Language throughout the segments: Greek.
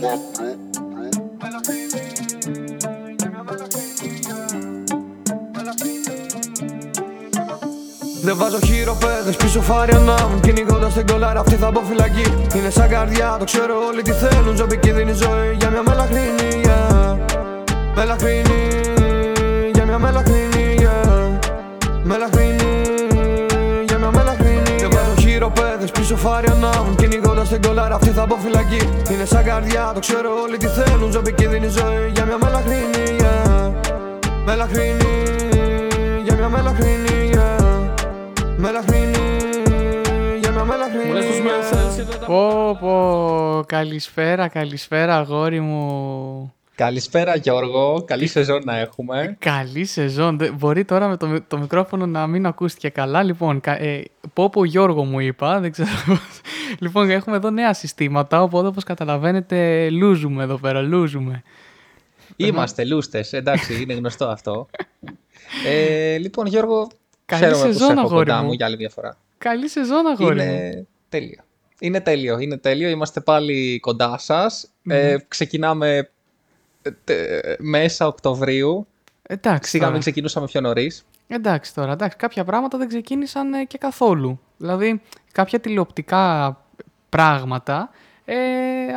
Δεν βάζω χειροπέδες πίσω φάρια να μου Κυνηγώντας την κολάρα αυτή θα μπω φυλακή. Είναι σαν καρδιά το ξέρω όλοι τι θέλουν. Ζωή κίνδυνη ζωή για μια μελαχρίνη yeah. Μελαχρίνη για μια μελαχρίνη χειροπέδες πίσω φάρια να μου Κυνηγώντας την κολάρα αυτή θα μπω φυλακή Είναι σαν καρδιά το ξέρω όλοι τι θέλουν Ζωή κίνδυνη ζωή για μια μελαχρίνη yeah. Μελαχρίνη για μια μελαχρίνη yeah. Μελαχρίνη για μια μελαχρίνη yeah. Πω πω, καλησπέρα, καλησπέρα αγόρι μου. Καλησπέρα Γιώργο, καλή σεζόν να έχουμε. Καλή σεζόν. Δεν- Μπορεί τώρα με το, μι- το μικρόφωνο να μην ακούστηκε καλά. Λοιπόν, κα- ε, πω πω Γιώργο μου είπα, δεν ξέρω πώς. Λοιπόν, έχουμε εδώ νέα συστήματα, οπότε όπως καταλαβαίνετε λούζουμε εδώ πέρα, λούζουμε. Είμαστε λούστες, εντάξει, είναι γνωστό αυτό. Ε, λοιπόν Γιώργο, Καλή χαίρομαι που σε σεζόν, έχω αγόρι κοντά μου. μου για άλλη μια φορά. Καλή σεζόν αγόρι μου. Είναι τέλειο. Είναι τέλειο, είναι τέλειο. Είμαστε πάλι κοντά σας. Ε, ξεκινάμε ε, τε- μέσα Οκτωβρίου. Εντάξει Σιγά τώρα. μην ξεκινούσαμε πιο νωρίς. Εντάξει τώρα, εντάξει, κάποια πράγματα δεν ξεκίνησαν ε, και καθόλου. Δηλαδή, κάποια τηλεοπτικά πράγματα ε,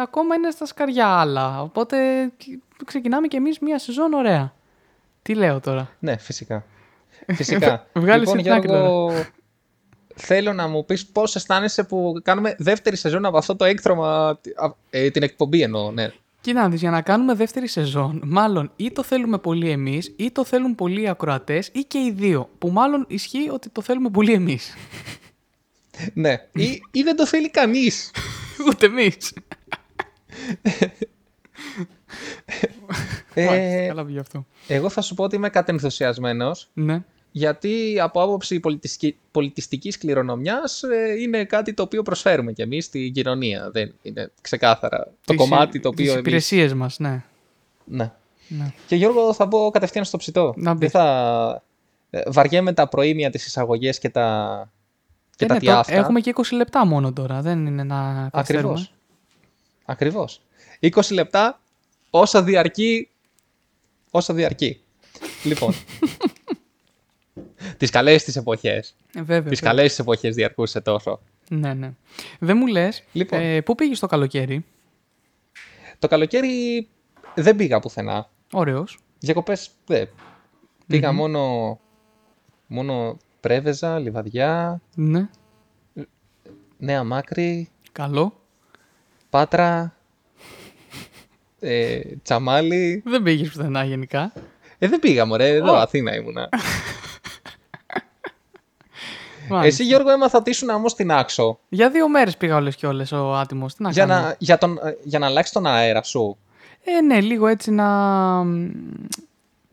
ακόμα είναι στα σκαριά άλλα. Οπότε κ- ξεκινάμε κι εμείς μία σεζόν ωραία. Τι λέω τώρα; Ναι, φυσικά. Φυσικά. Βγάλεις λοιπόν, την άκρη Γιώργο, θέλω να μου πεις πώς αισθάνεσαι που κάνουμε δεύτερη σεζόν από αυτό το έκτρωμα, α, ε, την εκπομπή εννοώ, ναι. Κοίτα να δεις, για να κάνουμε δεύτερη σεζόν, μάλλον ή το θέλουμε πολύ εμείς, ή το θέλουν πολλοί ακροατές, ή και οι δύο. Που μάλλον ισχύει ότι το θέλουμε πολύ εμείς. ναι. Ή, ή δεν το θέλει κανείς. Ούτε εμείς. Ε, Μάλιστα, Καλά πήγε αυτό. εγώ θα σου πω ότι είμαι κατενθουσιασμένος, Ναι. Γιατί από άποψη πολιτιστική, πολιτιστικής κληρονομιάς ε, είναι κάτι το οποίο προσφέρουμε κι εμείς στην κοινωνία. Δεν είναι ξεκάθαρα το Τις- κομμάτι το οποίο Τις εμείς... υπηρεσίες μας, ναι. Ναι. ναι. Και Γιώργο θα μπω κατευθείαν στο ψητό. Να μπεις. Δεν θα... ε, Βαριέμαι τα προήμια τις εισαγωγές και τα, και Ε, τα ναι, τι το- αυτά. Έχουμε και 20 λεπτά μόνο τώρα. Δεν είναι να καθυστερούμε. Ακριβώς. Ακριβώς. 20 λεπτά όσα διαρκεί, όσα διαρκεί. λοιπόν. τις καλές τις εποχές. Ε, βέβαια. Τις βέβαια. καλές τις εποχές διαρκούσε τόσο. Ναι, ναι. Δεν μου λες, Λοιπόν. ε, πού πήγες το καλοκαίρι; Το καλοκαίρι δεν πήγα πουθενά. Ωραίος. Διακοπές δεν. Πήγα μόνο, μόνο Πρέβεζα, Λιβαδιά, Ναι. Νέα Μάκρη, Καλό. Πάτρα, ε, Τσαμάλι. Δεν πήγες πουθενά γενικά. Ε, δεν πήγα μωρέ, εδώ Αθήνα ήμουνα. Μάλιστα. Εσύ Γιώργο έμαθα ότι ήσουν όμως στην Άξο Για δύο μέρες πήγα όλες και όλες ο άτιμος. Τι να για κάνω. να, για, τον, για να αλλάξεις τον αέρα σου. Ε, ναι, λίγο έτσι να...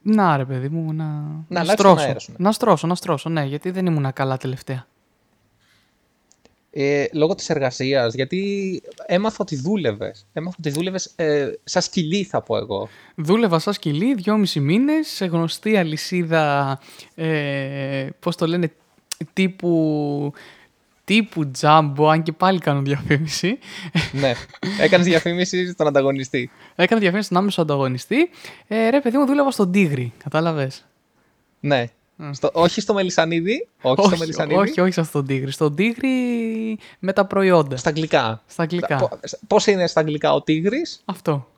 Να ρε παιδί μου, να... Να, αλλάξεις στρώσω. τον αέρα σου, ναι. Να στρώσω, να στρώσω, ναι, γιατί δεν ήμουν καλά τελευταία. Ε, λόγω της εργασίας, γιατί έμαθα ότι δούλευες. Έμαθα ότι δούλευες ε, σαν σκυλί θα πω εγώ. Δούλευα σαν σκυλί δυόμισι μήνες σε γνωστή αλυσίδα, ε, πώς το λένε, τύπου, τύπου τζάμπο, αν και πάλι κάνουν διαφήμιση. ναι, έκανες διαφήμιση στον ανταγωνιστή. Έκανα διαφήμιση στον άμεσο ανταγωνιστή. Ε, ρε παιδί μου, δούλευα στον Τίγρη, κατάλαβες; Ναι. Στο, όχι στο Μελισανίδη. Όχι, στο Μελισανίδη. όχι, όχι στον Τίγρη. Στον Τίγρη με τα προϊόντα. Στα αγγλικά. Στα αγγλικά. Πο- Πώς είναι στα αγγλικά ο τίγρης; Αυτό.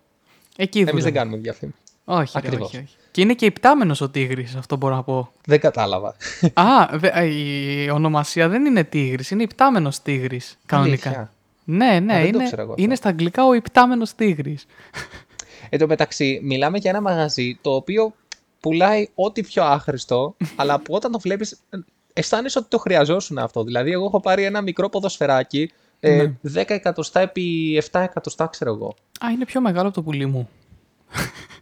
Εκεί Εμείς δούλευα. δεν κάνουμε διαφήμιση. Όχι, ρε, Ακριβώς. όχι, όχι. Και είναι και υπτάμενος ο Τίγρης, αυτό μπορώ να πω. Δεν κατάλαβα. Α, δε- α, η ονομασία δεν είναι Τίγρης, είναι υπτάμενος Τίγρης, κανονικά. Αλήθεια. Ναι, ναι, δεν το είναι, ξέρω εγώ αυτό. είναι στα αγγλικά ο υπτάμενος Τίγρης. Εν τω μεταξύ, μιλάμε για ένα μαγαζί το οποίο πουλάει ό,τι πιο άχρηστο, αλλά που όταν το βλέπεις, αισθάνεσαι ότι το χρειαζόσουν αυτό. Δηλαδή, εγώ έχω πάρει ένα μικρό ποδοσφαιράκι, ε, 10 εκατοστά επί 7 εκατοστά, ξέρω εγώ. Α, είναι πιο μεγάλο από το πουλί μου.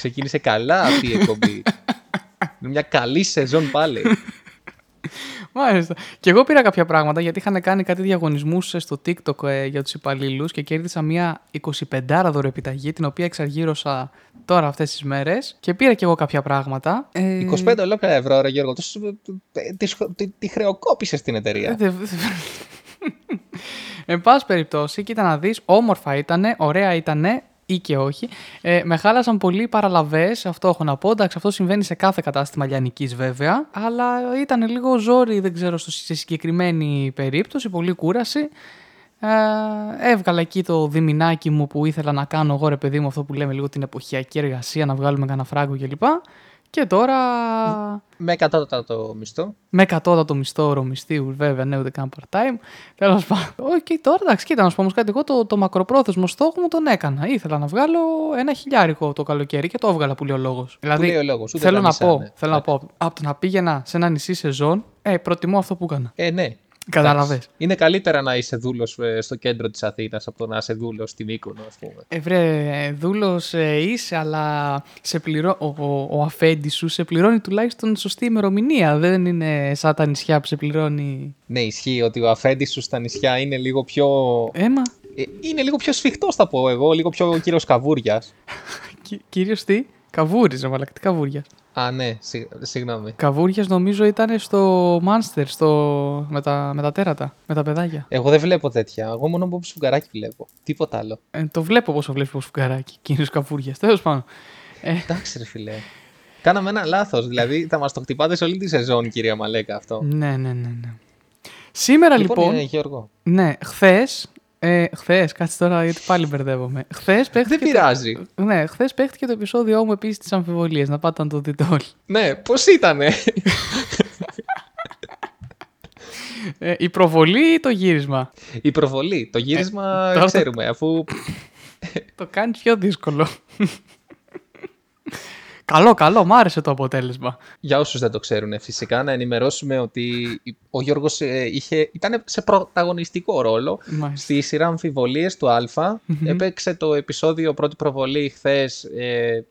Ξεκίνησε καλά αυτή η εκπομπή. Είναι μια καλή σεζόν πάλι. Μάλιστα. Και εγώ πήρα κάποια πράγματα γιατί είχαν κάνει κάτι διαγωνισμούς ε, στο TikTok ε, για τους υπαλλήλους και κέρδισα μια 25 δωρεπιταγή την οποία εξαργύρωσα τώρα αυτές τις μέρες και πήρα και εγώ κάποια πράγματα. Ε, 25 ολόκληρα ευρώ, ρε Γιώργο. Τους- ε, Τη, τη, τη χρεοκόπησες στην Ε, εταιρεία. δε- Εν πάση περιπτώσει, κοίτα να δεις, όμορφα ήτανε, ωραία ήτανε ή και όχι. Ε, με χάλασαν πολύ οι παραλαβές, αυτό έχω να πω. Εντάξει, αυτό συμβαίνει σε κάθε κατάστημα λιανικής βέβαια. Αλλά ήταν λίγο ζόρι, δεν ξέρω, στο- σε συγκεκριμένη περίπτωση, πολύ κούραση. Ε, έβγαλα εκεί το διμηνάκι μου που ήθελα να κάνω εγώ ρε παιδί μου αυτό που λέμε λίγο την εποχιακή εργασία, να βγάλουμε κανένα φράγκο κλπ. Και τώρα Με εκατότατο μισθό. με εκατότατο μισθό ορομιστίου, βέβαια, ναι, ούτε καν part-time. Τέλος πάντων. Όχι, τώρα εντάξει, κοίτα, να σου πω όμως κάτι. Εγώ το, το μακροπρόθεσμο στόχο μου τον έκανα. Ήθελα να βγάλω ένα χιλιάρικο το καλοκαίρι και το έβγαλα που λέει ο λόγος. Δηλαδή, λέει ο λόγος, ούτε θέλω τα να μισά, πω, ναι. θέλω να πω, από το να πήγαινα σε ένα νησί σεζόν, ε, προτιμώ αυτό που έκανα. Ε, ναι. Κατάλαβε. Εντάξει. Είναι καλύτερα να είσαι δούλος στο κέντρο της Αθήνας από το να είσαι δούλος στην Μύκονο, ας πούμε. Ε, βρε, δούλος ε, είσαι, αλλά σε πληρώ... ο, ο, ο αφέντης σου σε πληρώνει τουλάχιστον σωστή ημερομηνία. Δεν είναι σαν τα νησιά που σε πληρώνει... Ναι, ισχύει ότι ο αφέντης σου στα νησιά είναι λίγο πιο. Έμα, Ε, είναι λίγο πιο σφιχτός, θα πω εγώ, λίγο πιο κύριος Καβούριας. Κυ- κύριος τι, Καβούρης, ρε μαλάκα, τι Καβούρια. Α, ναι, συγ- συγγνώμη. Καβούρια νομίζω ήταν στο Μάνστερ, στο... με, τα, με τα τέρατα, με τα παιδάκια. Εγώ δεν βλέπω τέτοια. Εγώ μόνο από σφουγγαράκι βλέπω. Τίποτα άλλο. Ε, το βλέπω πόσο βλέπεις πως φουκαράκι, κύριο Καβούρια. Τέλος πάντων. Ε, Εντάξει, ρε φιλέ. Κάναμε ένα λάθος. Δηλαδή θα μας το χτυπάτες σε όλη τη σεζόν, κυρία Μαλέκα, αυτό. ναι, ναι, ναι, ναι. Σήμερα λοιπόν, ε, Γιώργο. ναι, χθες. Ε, χθες, κάτσε τώρα γιατί πάλι μπερδεύομαι. Χθες Δεν παίχτηκε. το- πειράζει. Ναι, χθες παίχτηκε το επεισόδιό μου επίσης της αμφιβολίας. Να πάτε να το δείτε όλοι. Ναι, πώς ήτανε; Ε, η προβολή ή το γύρισμα; Η προβολή. Το γύρισμα τώρα το- ξέρουμε, αφού. Το κάνεις πιο δύσκολο. Καλό, καλό, μ' άρεσε το αποτέλεσμα. Για όσους δεν το ξέρουν, φυσικά να ενημερώσουμε ότι ο Γιώργος ήταν σε πρωταγωνιστικό ρόλο Μάλιστα. στη σειρά αμφιβολίες του Α. Έπαιξε το επεισόδιο πρώτη προβολή χθες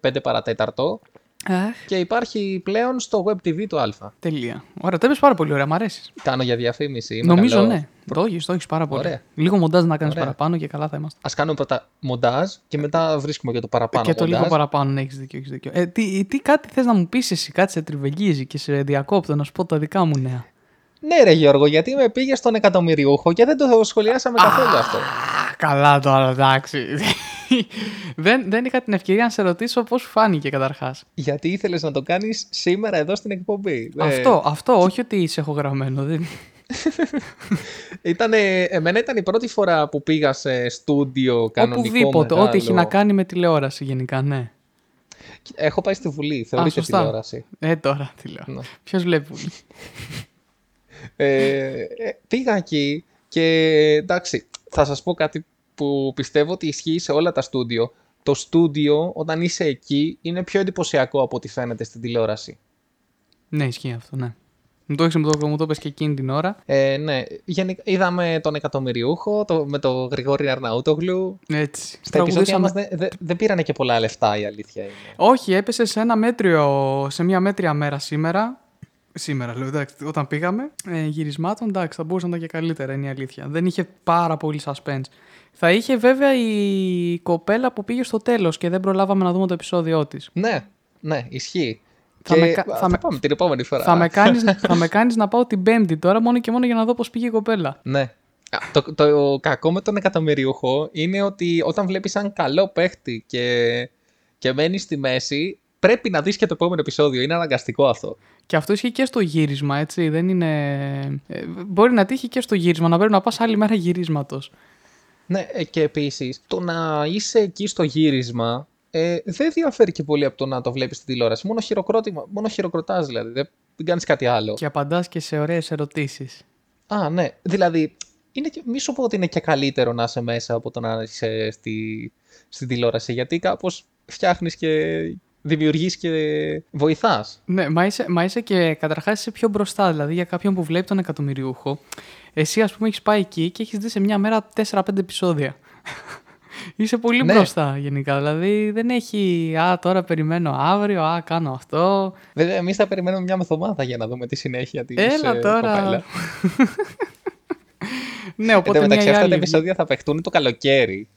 5 παρατέταρτο Αχ, και υπάρχει πλέον στο Web TV του Α. τελεία. Ωραία, το έπαιζε πάρα πολύ ωραία, μ' αρέσεις. Κάνω για διαφήμιση. είμαι Νομίζω καλό. ναι. Το έχεις, το έχεις πάρα πολύ. Ωραία. Λίγο μοντάζ να κάνεις Ωραία. παραπάνω και καλά θα είμαστε. Ας κάνουμε πρώτα μοντάζ και μετά βρίσκουμε και το παραπάνω και το μοντάζ. λίγο παραπάνω, ναι, έχεις δίκιο. Έχεις δίκιο. Ε, τι, τι κάτι θες να μου πεις εσύ, κάτι σε τριβελγίζει και σε διακόπτω να σου πω τα δικά μου νέα. Ναι ρε Γιώργο, γιατί με πήγες στον εκατομμυριούχο και δεν το σχολιάσαμε καθόλου αυτό. Α, καλά τώρα, εντάξει. δεν, δεν είχα την ευκαιρία να σε ρωτήσω πώς σου φάνηκε καταρχάς. Γιατί ήθελες να το κάνεις σήμερα εδώ στην εκπομπή. Ε, Αυτό, αυτό, όχι ότι σε έχω γραμμένο. Δεν... Ήτανε, εμένα ήταν η πρώτη φορά που πήγα σε στούντιο κανονικό Οπουδήποτε, μεγάλο. ό,τι έχει να κάνει με τηλεόραση γενικά, ναι. Έχω πάει στη Βουλή, θεωρείται σωστά. τηλεόραση. Ε, τώρα τηλεόραση. Ναι. Ποιος βλέπει. Βουλή; Ε, ε, πήγα εκεί και εντάξει, θα σας πω κάτι που πιστεύω ότι ισχύει σε όλα τα στούντιο. Το στούντιο όταν είσαι εκεί είναι πιο εντυπωσιακό από ό,τι φαίνεται στην τηλεόραση. ναι, ισχύει αυτό, ναι. Μου το, έχεις, μου το, μου το είπες και εκείνη την ώρα. Ε, ναι, γενικά, είδαμε τον εκατομμυριούχο το, με τον Γρηγόρη Αρναούτογλου. Έτσι. Στα επεισόδια Τραγουδήσαμε- μας δεν δε, δεν πήρανε και πολλά λεφτά η αλήθεια είναι. Όχι, έπεσε σε ένα μέτριο, σε μια μέτρια μέρα σήμερα. Σήμερα λέω, εντάξει, όταν πήγαμε ε, γυρισμάτων, εντάξει, θα μπορούσαν να ήταν και καλύτερα, είναι η αλήθεια. Δεν είχε πάρα πολύ suspense. Θα είχε βέβαια η κοπέλα που πήγε στο τέλος και δεν προλάβαμε να δούμε το επεισόδιό της. Ναι, ναι, ισχύει. Θα και με κα- θα, θα με- πάμε την επόμενη φορά. θα, με κάνεις, θα με κάνεις να πάω την πέμπτη τώρα μόνο και μόνο για να δω πώς πήγε η κοπέλα. Ναι. Α, Το, το κακό με τον εκατομμυριούχο είναι ότι όταν βλέπεις έναν καλό παίχτη και, και μένεις στη μέση, πρέπει να δεις και το επόμενο επεισόδιο. Είναι αναγκαστικό αυτό. Και αυτό ισχύει και στο γύρισμα, έτσι. Δεν είναι... ε, μπορεί να τύχει και στο γύρισμα, να πρέπει να πας άλλη μέρα γυρίσματος. Ναι, ε, και επίσης, το να είσαι εκεί στο γύρισμα ε, δεν διαφέρει και πολύ από το να το βλέπεις στην τηλεόραση. Μόνο, χειροκρότημα, μόνο χειροκροτάς δηλαδή, δεν, δεν κάνεις κάτι άλλο. Και απαντάς και σε ωραίες ερωτήσεις. Α, ναι. Δηλαδή, είναι και, μη σου πω ότι είναι και καλύτερο να είσαι μέσα από το να είσαι στη, στην τηλεόραση, γιατί κάπως φτιάχνεις και δημιουργείς και βοηθάς. Ναι, μα είσαι, μα είσαι και καταρχάς είσαι πιο μπροστά. Δηλαδή για κάποιον που βλέπει τον εκατομμυριούχο, εσύ ας πούμε έχεις πάει εκεί και έχεις δει σε μια μέρα 4-5 επεισόδια. είσαι πολύ Ναι. μπροστά γενικά. Δηλαδή δεν έχει Α, τώρα περιμένω αύριο, Α, κάνω αυτό. Βέβαια, εμείς θα περιμένουμε μια μεθομάδα για να δούμε τη συνέχεια της Έλα ε, τώρα. κοπέλα. ναι, Εν οπότε τω μια μεταξύ, ή αυτά τα άλλη. επεισόδια θα παιχτούν το καλοκαίρι.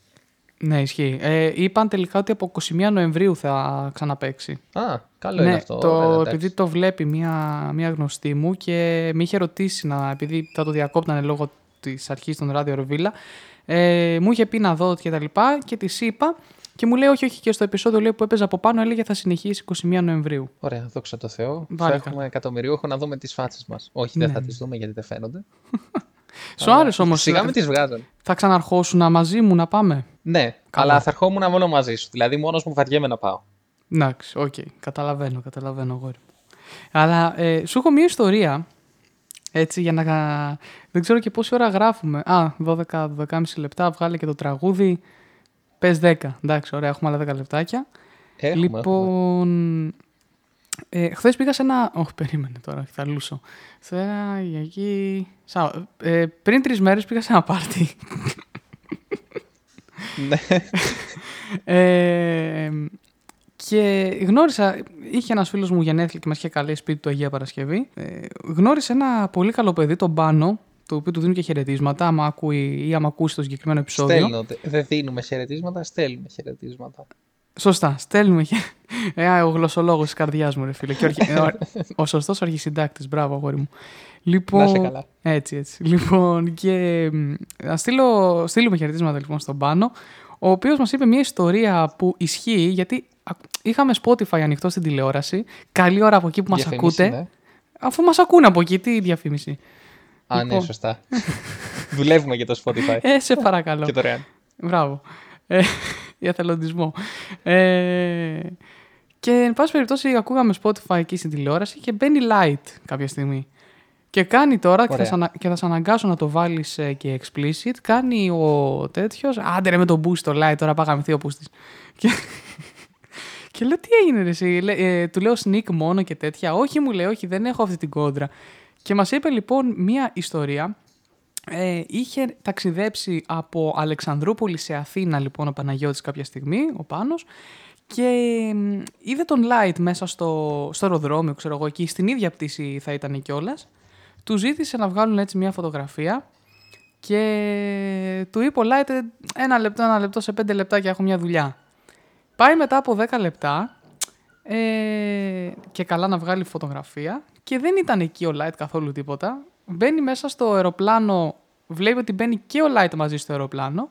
Ναι, ισχύει. Ε, είπαν τελικά ότι από 21 Νοεμβρίου θα ξαναπαίξει. Α, καλό είναι ναι, αυτό. το, Ωραία, εντάξει. επειδή το βλέπει μία, μία γνωστή μου και με είχε ρωτήσει να, επειδή θα το διακόπτανε λόγω της αρχής των ράδιο Ροβίλα. Ε, μου είχε πει να δω και τα λοιπά και της είπα. Και μου λέει, Όχι, όχι, και στο επεισόδιο λέει, που έπαιζα από πάνω έλεγε θα συνεχίσει 21 Νοεμβρίου. Ωραία, δόξα τω Θεώ. Βάλε θα έχουμε εκατομμυριούχο να δούμε τις φάτσες μας. Όχι, δεν θα τις δούμε γιατί δεν φαίνονται. Σου άρεσε όμως. Σιγά με τις βγάζαν. Θα ξαναρχόσουν μαζί μου να πάμε; Ναι, αλλά θα ερχόμουν μόνο μαζί σου. Δηλαδή, μόνος μου βαριέμαι να πάω. Εντάξει, οκ. Καταλαβαίνω, καταλαβαίνω, αγόρι μου. Αλλά ε, σου έχω μια ιστορία. Έτσι, για να. Δεν ξέρω και πόση ώρα γράφουμε. Α, 12-12,5 λεπτά. Βγάλε και το τραγούδι. Πες 10. Εντάξει, ωραία, έχουμε άλλα 10 λεπτάκια. Έχουμε, λοιπόν. Ε, Χθες πήγα σε ένα. Όχι, περίμενε τώρα, θα λούσω. Σε ένα εκεί. Σα... Ε, πριν τρεις μέρες πήγα σε ένα πάρτι. Ναι. ε, και γνώρισα, είχε ένας φίλος μου γενέθλια και μας είχε καλέσει σπίτι του Αγία Παρασκευή. Ε, γνώρισε ένα πολύ καλό παιδί, τον Πάνο, το οποίο του δίνουν και χαιρετίσματα, άμα ακούει ή άμα ακούσει το συγκεκριμένο επεισόδιο. Στέλνω, δεν δίνουμε χαιρετίσματα, στέλνουμε χαιρετίσματα. Σωστά, στέλνουμε και. Ε, ο γλωσσολόγος της καρδιάς μου, ρε φίλε. Και ο, αρχι... ο, ο σωστός αρχισυντάκτης, μπράβο, αγόρι μου. Λοιπόν, Να είσαι καλά. Έτσι, έτσι. Λοιπόν, και να στείλω, στείλουμε χαιρετίσματα λοιπόν στον Πάνο, ο οποίος μας είπε μια ιστορία που ισχύει, γιατί α- είχαμε Spotify ανοιχτό στην τηλεόραση. Καλή ώρα από εκεί που μας Διαφήμιση, ακούτε. ναι. Αφού μας ακούνε από εκεί, τι διαφήμιση. Α, ναι, Λοιπόν. σωστά. Δουλεύουμε για το Spotify. Ε, σε παρακαλώ. και δωρεάν. Μπράβο. Ε, για εθελοντισμό. Ε, και εν πάση περιπτώσει ακούγαμε Spotify εκεί στην τηλεόραση και μπαίνει light κάποια στιγμή. Και κάνει τώρα, και θα, Ωραία. σε ανα- και θα σε αναγκάσω να το βάλεις ε, και explicit, κάνει ο τέτοιος. Άντε ρε με τον boost το light, τώρα πάγαμε θείο πούστης. Και, και λέω τι έγινε ρε εσύ, Λέ- ε, του λέω sneak μόνο και τέτοια. Όχι μου λέει, όχι δεν έχω αυτή την κόντρα. Και μας είπε λοιπόν μία ιστορία ε, είχε ταξιδέψει από Αλεξανδρούπολη σε Αθήνα λοιπόν ο Παναγιώτης κάποια στιγμή, ο Πάνος, και μ, είδε τον Light μέσα στο, στο αεροδρόμιο, ξέρω εγώ, εκεί στην ίδια πτήση θα ήταν κιόλας. Του ζήτησε να βγάλουν έτσι μια φωτογραφία και του είπε ο Light «Ε, ένα λεπτό, ένα λεπτό, σε πέντε λεπτά και έχω μια δουλειά. Πάει μετά από 10 λεπτά ε, και καλά να βγάλει φωτογραφία και δεν ήταν εκεί ο Light καθόλου τίποτα. Μπαίνει μέσα στο αεροπλάνο, βλέπει ότι μπαίνει και ο Light μαζί στο αεροπλάνο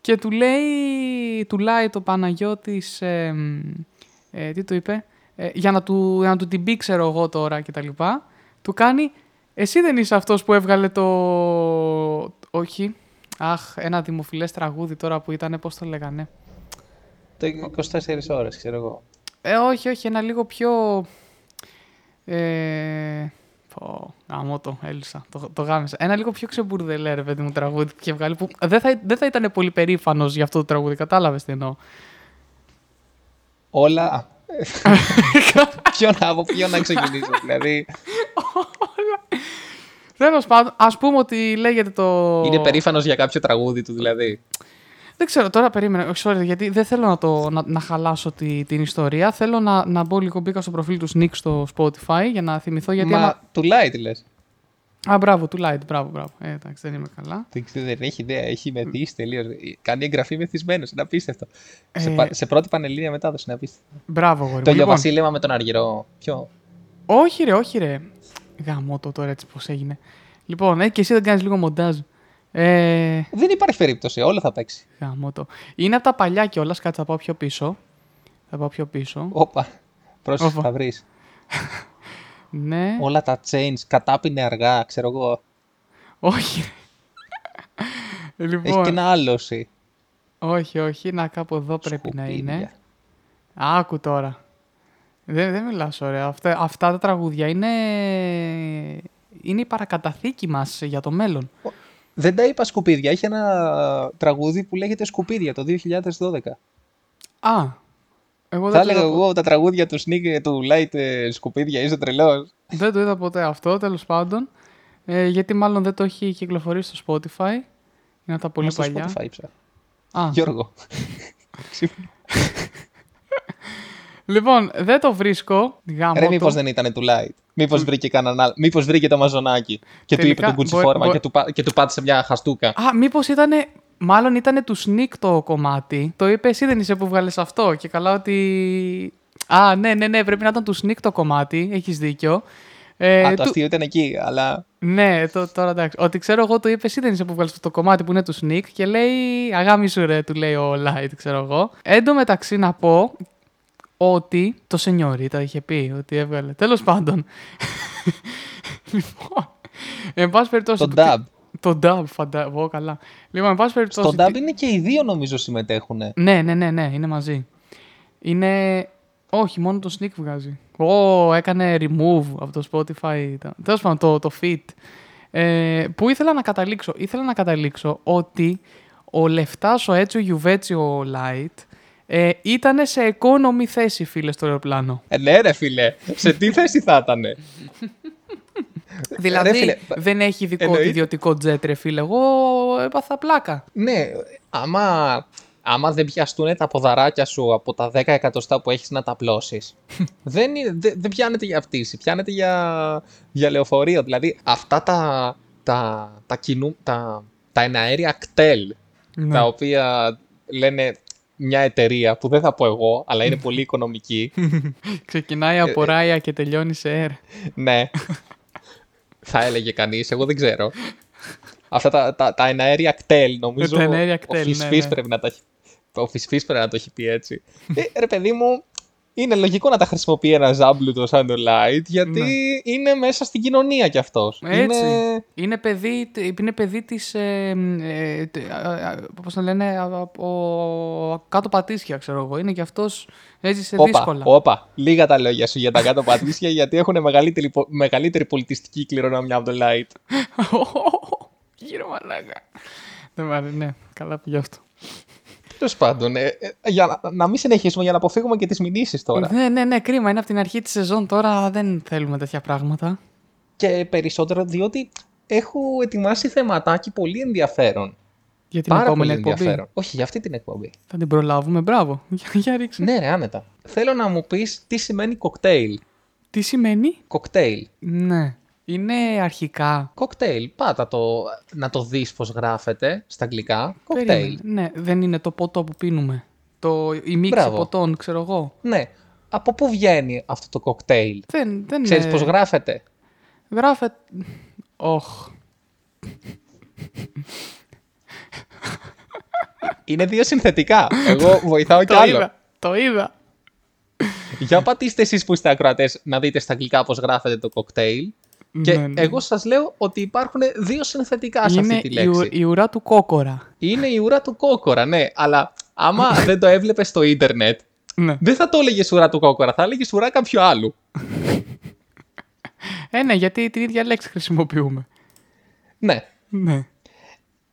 και του λέει, του Light ο Παναγιώτης, ε, μ, ε, τι του είπε, ε, για, να του, για να του την πει ξέρω εγώ τώρα και τα λοιπά, του κάνει, εσύ δεν είσαι αυτός που έβγαλε το, όχι, αχ, ένα δημοφιλές τραγούδι τώρα που ήταν, πώς το λέγανε, Το 24 ώρες, ξέρω εγώ. Ε, όχι, όχι, ένα λίγο πιο. Ε, πω, γάμο το, έλυσα, το, το γάμισα. Ένα λίγο πιο ξεμπουρδελέ, ρε παιδί μου, τραγούδι που είχε βγάλει. Που δεν θα, δεν θα ήταν πολύ περήφανος για αυτό το τραγούδι, κατάλαβες τι εννοώ. Όλα. Α, ποιο να, από ποιο να ξεκινήσω, δηλαδή. Τέλος πάντων, ας πούμε ότι λέγεται το. Είναι περήφανος για κάποιο τραγούδι του, δηλαδή. Δεν ξέρω, τώρα περίμενε. Όχι, sorry, γιατί δεν θέλω να, το, να, να χαλάσω τη, την ιστορία. Θέλω να, να μπω λίγο μπήκα στο προφίλ του Sneak στο Spotify για να θυμηθώ. Γιατί Μα άμα- του Light λες. Α, μπράβο, του Light, μπράβο, μπράβο. Ε, εντάξει, δεν είμαι καλά. Δεν, ξέρω, δεν έχει ιδέα, έχει μεθύσει τελείως. Κάνει εγγραφή μεθυσμένος, είναι απίστευτο. Σε, Ε, πα- σε πρώτη πανελλήνια μετάδοση είναι απίστευτο. Μπράβο, γόρι. Το μου. Λοιπόν, ηλιοβασίλεμα με τον Αργυρό. Ποιο; Όχι ρε, όχι ρε. Γαμώ το τώρα έτσι πώς έγινε. Λοιπόν, ε, και εσύ δεν κάνεις λίγο μοντάζ. Ε, Δεν υπάρχει περίπτωση, όλο θα παίξει. γαμώ το. Είναι από τα παλιά κιόλας, κάτσε θα πάω πιο πίσω. Θα πάω πιο πίσω. Όπα. Πρόσεχε, Όπα. θα βρεις. Ναι, Όλα τα chains κατάπινε αργά, ξέρω εγώ. όχι. Έχει λοιπόν, και ένα άλωση. όχι, όχι, να κάπου εδώ πρέπει να είναι. Σκουπίδια. Άκου τώρα. Δεν, δεν μιλάς ωραία. Αυτά, αυτά τα τραγούδια είναι, είναι η παρακαταθήκη μας για το μέλλον. Δεν τα είπα σκουπίδια. Έχει ένα τραγούδι που λέγεται Σκουπίδια το 2012. Α, εγώ Θα δεν το, έλεγα είδα, εγώ τα τραγούδια του Sneak του Light ε, Σκουπίδια, είσαι τρελός. δεν το είδα ποτέ αυτό, τέλος πάντων. Ε, γιατί μάλλον δεν το έχει κυκλοφορήσει στο Spotify. Είναι από τα πολύ Στο παλιά. Spotify ψάχνω. Α, Γιώργο. λοιπόν, δεν το βρίσκω. Γάμο Ρε, το. μήπως δεν ήταν του Light. Μήπως βρήκε κανέναν άλλο. Μήπως βρήκε το μαζονάκι και του είπε Τελικά, την μπορεί- κουτσιφόρμα μπορεί- και, του, πα- και του πάτησε μια χαστούκα. Α, μήπως ήταν. Μάλλον ήταν του Sneak το κομμάτι. Το είπε εσύ δεν είσαι που βγάλες αυτό. Και καλά ότι. Α, ναι, ναι, ναι, πρέπει να ήταν του Sneak το κομμάτι. Έχεις δίκιο. Ε, Α, το του- αστείο ήταν εκεί, αλλά. Ναι, το, τώρα εντάξει. Ότι ξέρω εγώ το είπε, εσύ δεν είσαι που βγάλει αυτό το κομμάτι που είναι του Sneak και λέει Αγάμι σου ρε, του λέει ο Light, ξέρω εγώ. Εν τω μεταξύ να πω ότι το Σενιόριτα είχε πει ότι έβγαλε. Τέλος πάντων. λοιπόν. Εν πάση περιπτώσει. Το dub. Το dub, φαντάζομαι. Εγώ καλά. Λοιπόν, εν πάση περιπτώσει. Στο dub είναι και οι δύο νομίζω συμμετέχουν. Ναι, ναι, ναι, ναι, είναι μαζί. Είναι. Όχι, μόνο το Sneak βγάζει. Ω, έκανε remove από το Spotify. Τέλος πάντων, το, το fit. Ε, που ήθελα να καταλήξω. Ήθελα να καταλήξω ότι ο Λεφτάς, ο Έτσο Γιουβέτσιο Light ε, ήταν σε economy θέση, φίλε, στο αεροπλάνο. Ε, ναι, ρε φίλε. Σε τι θέση θα ήταν. Δηλαδή, Ρε φίλε, δεν έχει δικό εννοείται. ιδιωτικό τζέτ, ρε φίλε. Εγώ έπαθα πλάκα. Ναι, άμα, άμα δεν πιαστούν τα ποδαράκια σου από τα 10 εκατοστά που έχεις να τα απλώσεις, δεν, είναι- δεν, δεν πιάνεται για πτήση, πιάνεται για, για λεωφορείο. Δηλαδή, αυτά τα, τα, τα, κινού, τα, τα εναέρια κτέλ, Ναι. τα οποία λένε μια εταιρεία που δεν θα πω εγώ, αλλά είναι πολύ οικονομική. Ξεκινάει Ε, από Ράια και τελειώνει σε air. ναι. θα έλεγε κανείς, εγώ δεν ξέρω. Αυτά τα, τα, τα εναέρια κτέλ, νομίζω. Τα εναέρια ο κτέλ, ναι, Φυσφής ναι. πρέπει να τα έχει. Ο Φυσφής πρέπει να το έχει πει έτσι. ε, ρε παιδί μου, είναι λογικό να τα χρησιμοποιεί ένα ζάμπλουτο σαν το Light, γιατί Ναι. είναι μέσα στην κοινωνία κι αυτός. Έτσι. Είναι... Είναι παιδί, είναι παιδί της, ε, ε, τε- α, α, πώς το λένε, α- από κάτω πατήσια, ξέρω εγώ. Είναι και αυτός έζησε Όπα, δύσκολα. όπα, λίγα τα λόγια σου για τα κάτω πατήσια, γιατί έχουν μεγαλύτερη, πο- μεγαλύτερη πολιτιστική κληρονομιά από το Light. Γύρω μαλάκα. Δεν μ' άρεσε, ναι, καλά πήγε αυτό. Τέλος πάντων, ε, ε, για να, να μην συνεχίσουμε, για να αποφύγουμε και τις μηνύσεις τώρα. Ναι, ναι, ναι, κρίμα. Είναι από την αρχή της σεζόν τώρα, δεν θέλουμε τέτοια πράγματα. και περισσότερο διότι έχω ετοιμάσει θεματάκι πολύ ενδιαφέρον. Για την Πάρα επόμενη πολύ εκπομπή. ενδιαφέρον. Όχι, για αυτή την εκπομπή. Θα την προλάβουμε, μπράβο. Για, για ρίξε. Ναι, ρε, άνετα. Θέλω να μου πεις τι σημαίνει κοκτέιλ. Τι σημαίνει; Κοκτέιλ. Ναι. Είναι αρχικά. Κοκτέιλ. Πάτα το να το δεις πώς γράφεται στα αγγλικά. Κοκτέιλ. Περίμενε. Ναι, δεν είναι το ποτό που πίνουμε. Το, η μίξη Μπράβο. ποτών, ξέρω εγώ. Ναι. Από πού βγαίνει αυτό το κοκτέιλ; Δεν, δεν Ξέρεις είναι... πώς γράφεται; Γράφεται... Όχ. Είναι δύο συνθετικά. Εγώ βοηθάω κι Το άλλο. είδα. Το είδα. Για πατήστε εσείς που είστε ακροατές να δείτε στα αγγλικά πώς γράφεται το κοκτέιλ. Και Ναι, ναι. εγώ σας λέω ότι υπάρχουν δύο συνθετικά σε Είναι αυτή τη η, ου- λέξη. η ουρά του κόκορα. Είναι η ουρά του κόκορα, ναι. Αλλά άμα δεν το έβλεπες στο ίντερνετ, Ναι. δεν θα το έλεγες ουρά του κόκορα, θα έλεγες ουρά κάποιου άλλου. Ε, ναι, γιατί την ίδια λέξη χρησιμοποιούμε. Ναι. Ναι.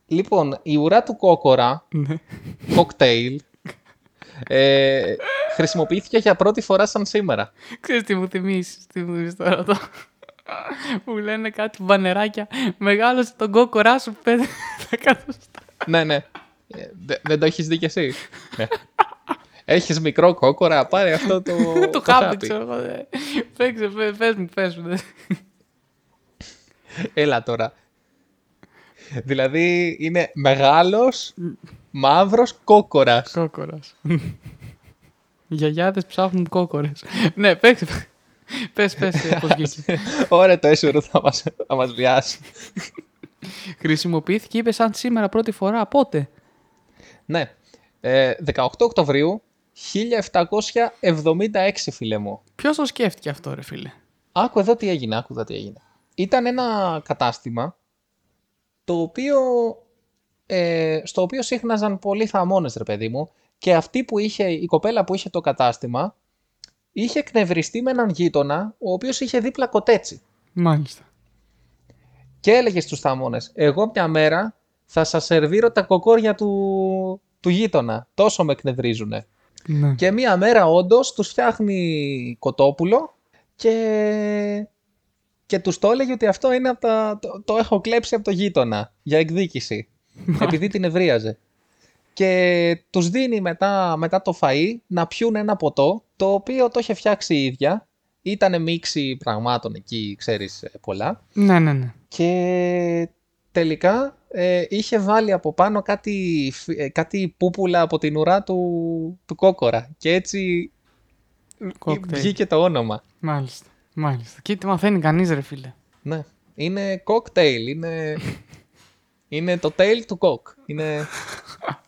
Λοιπόν, η ουρά του κόκορα, ναι. κοκτέιλ, ε, χρησιμοποιήθηκε για πρώτη φορά σαν σήμερα. Ξέρεις τι μου θυμίσεις, τι μου θυμίσεις τώρα το... Που λένε κάτι μπανεράκια. Μεγάλωσε τον κόκορά σου πέντε εκατοστά. ναι, ναι. Ε, δε- δεν το έχεις δει κι εσύ. ναι. Έχεις μικρό κόκορα, πάρε αυτό το, Το χάπι, ξέρω εγώ. δε. Παίξε, πε- πες μου, πες μου. δε. Έλα τώρα. Δηλαδή είναι μεγάλος, μαύρος κόκορας. Κόκορας. Οι γιαγιάδες ψάχνουν κόκορες. ναι, παίξε. Πες, πες, ε, πώς βγήκε. Ωραία το έσουρο θα μας, θα μας βιάσει. Χρησιμοποιήθηκε, είπε, σαν σήμερα πρώτη φορά. Πότε; Ναι. Ε, 18 Οκτωβρίου 1776, φίλε μου. Ποιος το σκέφτηκε αυτό, ρε φίλε; Άκου εδώ τι έγινε, άκου εδώ τι έγινε. Ήταν ένα κατάστημα το οποίο, ε, στο οποίο σύχναζαν πολλοί θαμώνες, ρε παιδί μου, και αυτή που είχε, η κοπέλα που είχε το κατάστημα, είχε εκνευριστεί με έναν γείτονα, ο οποίος είχε δίπλα κοτέτσι. Μάλιστα. Και έλεγε στους θαμώνες, εγώ μια μέρα θα σας σερβίρω τα κοκόρια του, του γείτονα. Τόσο με εκνευρίζουνε. Ναι. Και μία μέρα όντως τους φτιάχνει κοτόπουλο και, και τους το έλεγε ότι αυτό είναι από τα, το, το έχω κλέψει από το γείτονα για εκδίκηση. επειδή την ευρίαζε. Και τους δίνει μετά, μετά το φαΐ να πιούν ένα ποτό το οποίο το είχε φτιάξει η ίδια. Ήτανε μίξη πραγμάτων εκεί, ξέρεις, ε, πολλά. ναι, ναι, ναι. Και τελικά ε, είχε βάλει από πάνω κάτι, φ- ε, κάτι πούπουλα από την ουρά του, του κόκορα. Και έτσι Κόκτέιλ. βγήκε το όνομα. Μάλιστα. Μάλιστα. Και τι μαθαίνει κανείς, ρε φίλε. Ναι. Είναι cocktail. Είναι, είναι το tail του κοκ. Είναι...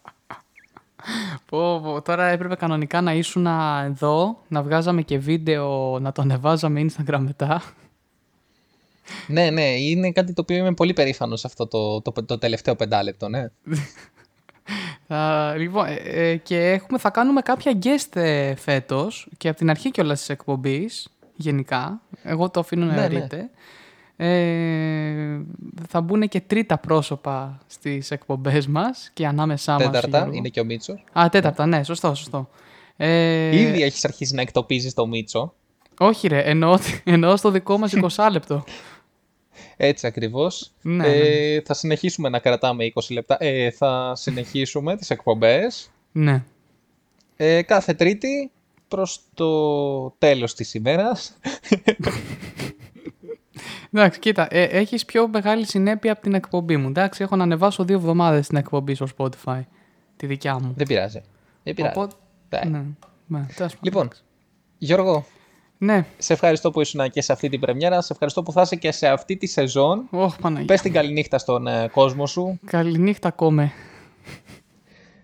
Πω, πω, τώρα έπρεπε κανονικά να ήσουν εδώ, να βγάζαμε και βίντεο, να το ανεβάζαμε Instagram μετά. ναι, ναι. Είναι κάτι το οποίο είμαι πολύ περήφανος σε αυτό το, το, το τελευταίο πεντάλεπτο, ναι. Θα, λοιπόν, ε, ε, και έχουμε, θα κάνουμε κάποια guest ε, φέτος και από την αρχή κιόλας της εκπομπής, γενικά. Εγώ το αφήνω να Ναι, ναι. Δείτε. Ε, θα μπουν και τρίτα πρόσωπα στις εκπομπές μας και ανάμεσά μας. Τέταρτα Γιώργο. είναι και ο Μίτσο. Α, τέταρτα, ναι, σωστό, σωστό. Ε, Ήδη έχεις αρχίσει να εκτοπίζεις το Μίτσο. Όχι ρε, εννοώ, εννοώ στο δικό μας 20 λεπτό. Έτσι ακριβώς. Ναι, ε, Θα συνεχίσουμε να κρατάμε 20 λεπτά. Ε, θα συνεχίσουμε τις εκπομπές ναι. ε, κάθε Τρίτη προς το τέλος της ημέρας. Εντάξει, κοίτα, ε, έχεις πιο μεγάλη συνέπεια από την εκπομπή μου. Εντάξει, έχω να ανεβάσω δύο εβδομάδες την εκπομπή στο Spotify. Τη δικιά μου. Δεν πειράζει. Δεν πειράζει. Οπότε, Εντάξει. ναι, ναι, τέλος πάντων. Λοιπόν, Γιώργο, Ναι, σε ευχαριστώ που ήσουν και σε αυτή την πρεμιέρα. Σε ευχαριστώ που θα είσαι και σε αυτή τη σεζόν. όχι Παναγία. Πες την καληνύχτα στον ε, κόσμο σου. Καληνύχτα κόμε.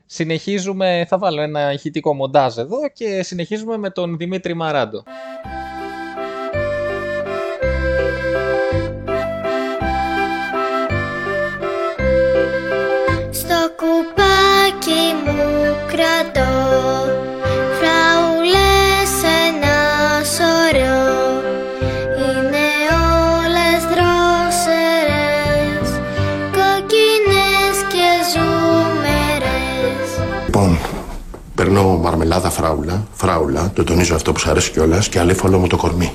Συνεχίζουμε, θα βάλω ένα ηχητικό μοντάζ εδώ και συνεχίζουμε με τον Δημήτρη Μαράντο. Κρατώ φραουλές ένα σωρό. Είναι όλες δρόσερες, κοκκινές και ζούμερες Λοιπόν, παίρνω μαρμελάδα φράουλα, φράουλα, το τονίζω αυτό που σου αρέσει κιόλας και αλήφαλο μου το κορμί.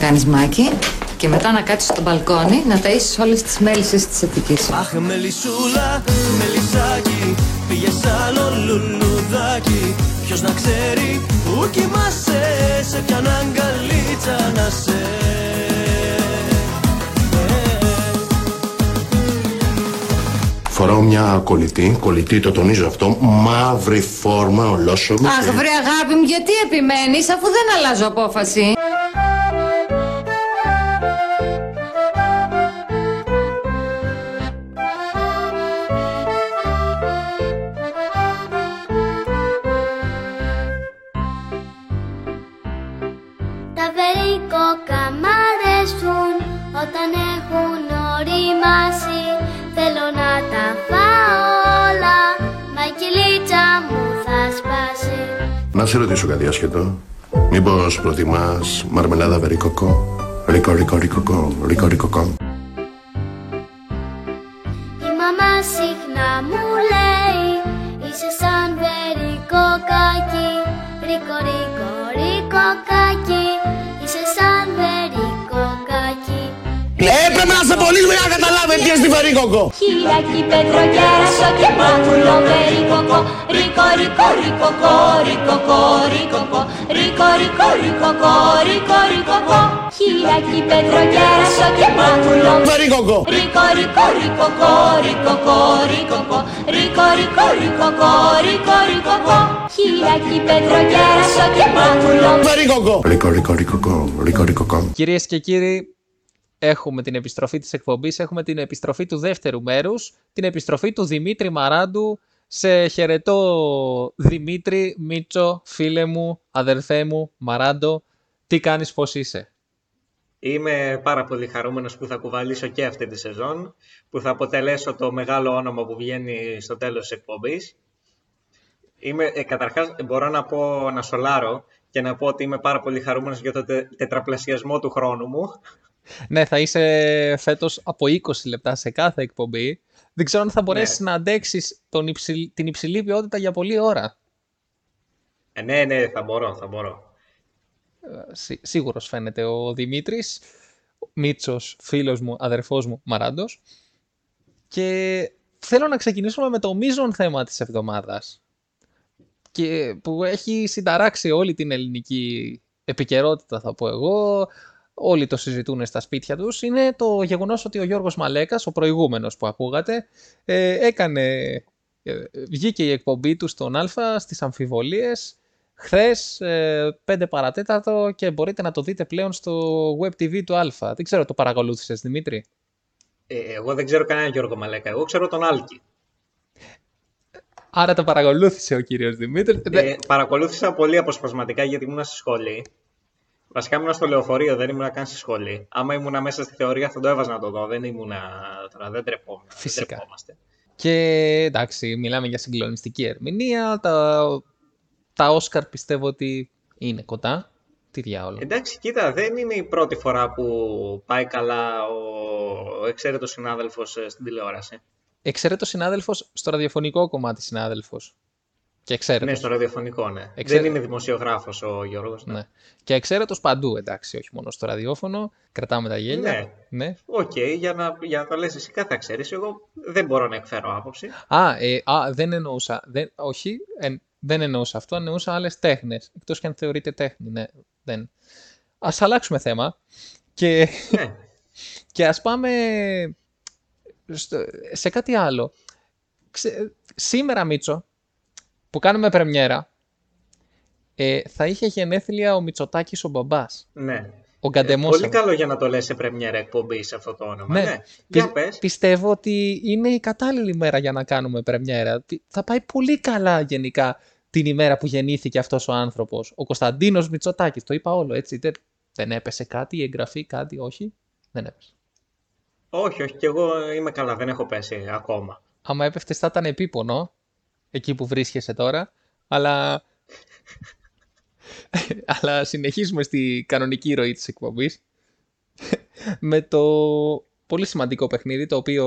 Κάνεις Μάκη και μετά να κάτσεις στο μπαλκόνι να ταΐσεις όλες τις μέλισσες της Αττικής. Αχ μελισσούλα, μελισσάκι Πήγες άλλο λουλουδάκι Ποιος να ξέρει που κοιμάσαι Σε ποιαν αγκαλίτσα να σε Φοράω μια κολλητή, κολλητή το τονίζω αυτό, μαύρη φόρμα ολόσωμη. Αχ βρε αγάπη μου γιατί επιμένεις αφού δεν αλλάζω απόφαση; Ρωτήσω κάτι άσχετο. Μήπως προτιμάς μαρμελάδα βερικοκό. Ρίκο, ρίκο, ρίκοκο, ρίκο, ρίκοκο. Η μαμά συχνά μου λέει Είσαι σαν βερικοκάκι Ρίκο, ρίκο, ρίκοκάκι Είσαι σαν βερικοκάκι Έπρεπε να σε πολύ για να καταλάβετε τι είναι στη Βερίκοκο Χιλιακή πέτρο κέρασο και μάγουλο βερικοκό Ρίκο, ρίκο, ρίκοκο, ρίκοκο, ρίκοκο Ρίκο, ρίκο, ρίκοκο, ρίκο, ρίκοκο Χιλιακή πέτρο κέρασο και μάγουλο Βερίκοκο Ρίκο, ρίκο, ρίκοκο, ρίκοκο, ρίκοκο Ρίκο, ρίκο, ρίκοκο, ρίκο, ρίκοκο Χιλιακή πέτρο κέρασο και μάγουλο Βερίκοκο Ρίκο, ρίκο, ρίκοκο, ρίκο, ρίκοκο. Κυρίες και κύριοι, έχουμε την επιστροφή της εκπομπής, έχουμε την επιστροφή του δεύτερου μέρους, την επιστροφή του Δημήτρη Μαράντου. Σε χαιρετώ Δημήτρη, Μίτσο, φίλε μου, αδερφέ μου, Μαράντο. Τι κάνεις, πώς είσαι; Είμαι πάρα πολύ χαρούμενος που θα κουβαλήσω και αυτή τη σεζόν, που θα αποτελέσω το μεγάλο όνομα που βγαίνει στο τέλος της εκπομπής. Είμαι, ε, καταρχάς μπορώ να πω να σολάρω και να πω ότι είμαι πάρα πολύ χαρούμενος για το τε, τετραπλασιασμό του χρόνου μου. Ναι, θα είσαι φέτος από 20 λεπτά σε κάθε εκπομπή. Δεν ξέρω αν θα μπορέσεις να αντέξεις τον υψηλ- την υψηλή ποιότητα για πολλή ώρα. Ε, ναι, ναι, θα μπορώ, θα μπορώ. Σί- σίγουρος φαίνεται ο Δημήτρης, ο Μίτσος, φίλος μου, αδερφός μου, Μαράντος. Και θέλω να ξεκινήσουμε με το μείζον θέμα της εβδομάδας και που έχει συνταράξει όλη την ελληνική επικαιρότητα θα πω εγώ, όλοι το συζητούν στα σπίτια τους, είναι το γεγονός ότι ο Γιώργος Μαλέκας, ο προηγούμενος που ακούγατε, ε, έκανε, ε, βγήκε η εκπομπή του στον Α στις αμφιβολίες χθες ε, 5 παρατέταρτο και μπορείτε να το δείτε πλέον στο web TV του Α. Δεν ξέρω, το παρακολούθησες Δημήτρη; Ε, εγώ δεν ξέρω κανέναν Γιώργο Μαλέκα. Εγώ ξέρω τον Άλκη. Άρα το παρακολούθησε ο κύριος Δημήτρης. Ε, παρακολούθησα πολύ αποσπασματικά γιατί ήμουν στη σχολή. Βασικά ήμουν στο λεωφορείο, δεν ήμουν καν στη σχολή. Άμα ήμουν μέσα στη θεωρία θα το έβαζα να το δω. Δεν ήμουν τώρα, δεν τρεπόμουν. Φυσικά. Δεν τρεπόμαστε. Και εντάξει, μιλάμε για συγκλονιστική ερμηνεία. Τα, τα Όσκαρ πιστεύω ότι είναι κοντά. Τι διάολο. Εντάξει, κοίτα, δεν είναι η πρώτη φορά που πάει καλά ο, ο εξαίρετος συνάδελφος ε, στην τηλεόραση. Εξαιρέτω συνάδελφος στο ραδιοφωνικό κομμάτι συνάδελφος. Και εξαίρετος. Ναι, στο ραδιοφωνικό, ναι. Εξαίρετο. Δεν είναι δημοσιογράφος ο Γιώργος. Ναι. Ναι. Και εξαίρετος παντού, εντάξει, όχι μόνο στο ραδιόφωνο. Κρατάμε τα γέλια. Ναι. ναι. Οκ, για, να, για να το λες εσύ κάθε ξέρεις, εγώ δεν μπορώ να εκφέρω άποψη. Α, ε, α, δεν εννοούσα. Δεν, όχι, ε, δεν εννοούσα αυτό. Εννοούσα άλλες τέχνες. Εκτός και αν θεωρείται τέχνη. Ναι, δεν. Α αλλάξουμε θέμα. Και, ναι. και ας πάμε στο- σε κάτι άλλο. Ξε- σήμερα, Μίτσο, που κάνουμε πρεμιέρα, ε, θα είχε γενέθλια ο Μητσοτάκης ο μπαμπάς. ναι. Ο Ε, Γκαντεμόσα. πολύ καλό για να το λες σε πρεμιέρα εκπομπή σε αυτό το όνομα. Ναι. Ναι. Πι- Για πες. Πιστεύω ότι είναι η κατάλληλη μέρα για να κάνουμε πρεμιέρα. Τι- Θα πάει πολύ καλά γενικά την ημέρα που γεννήθηκε αυτός ο άνθρωπος. Ο Κωνσταντίνος Μητσοτάκης. Το είπα όλο, έτσι. Δεν, δεν έπεσε κάτι, η εγγραφή, κάτι, όχι. Δεν έπεσε. Όχι, όχι, και εγώ είμαι καλά, δεν έχω πέσει ακόμα. Άμα έπεφτε θα ήταν επίπονο, εκεί που βρίσκεσαι τώρα, αλλά... αλλά συνεχίζουμε στη κανονική ροή της εκπομπής με το πολύ σημαντικό παιχνίδι το οποίο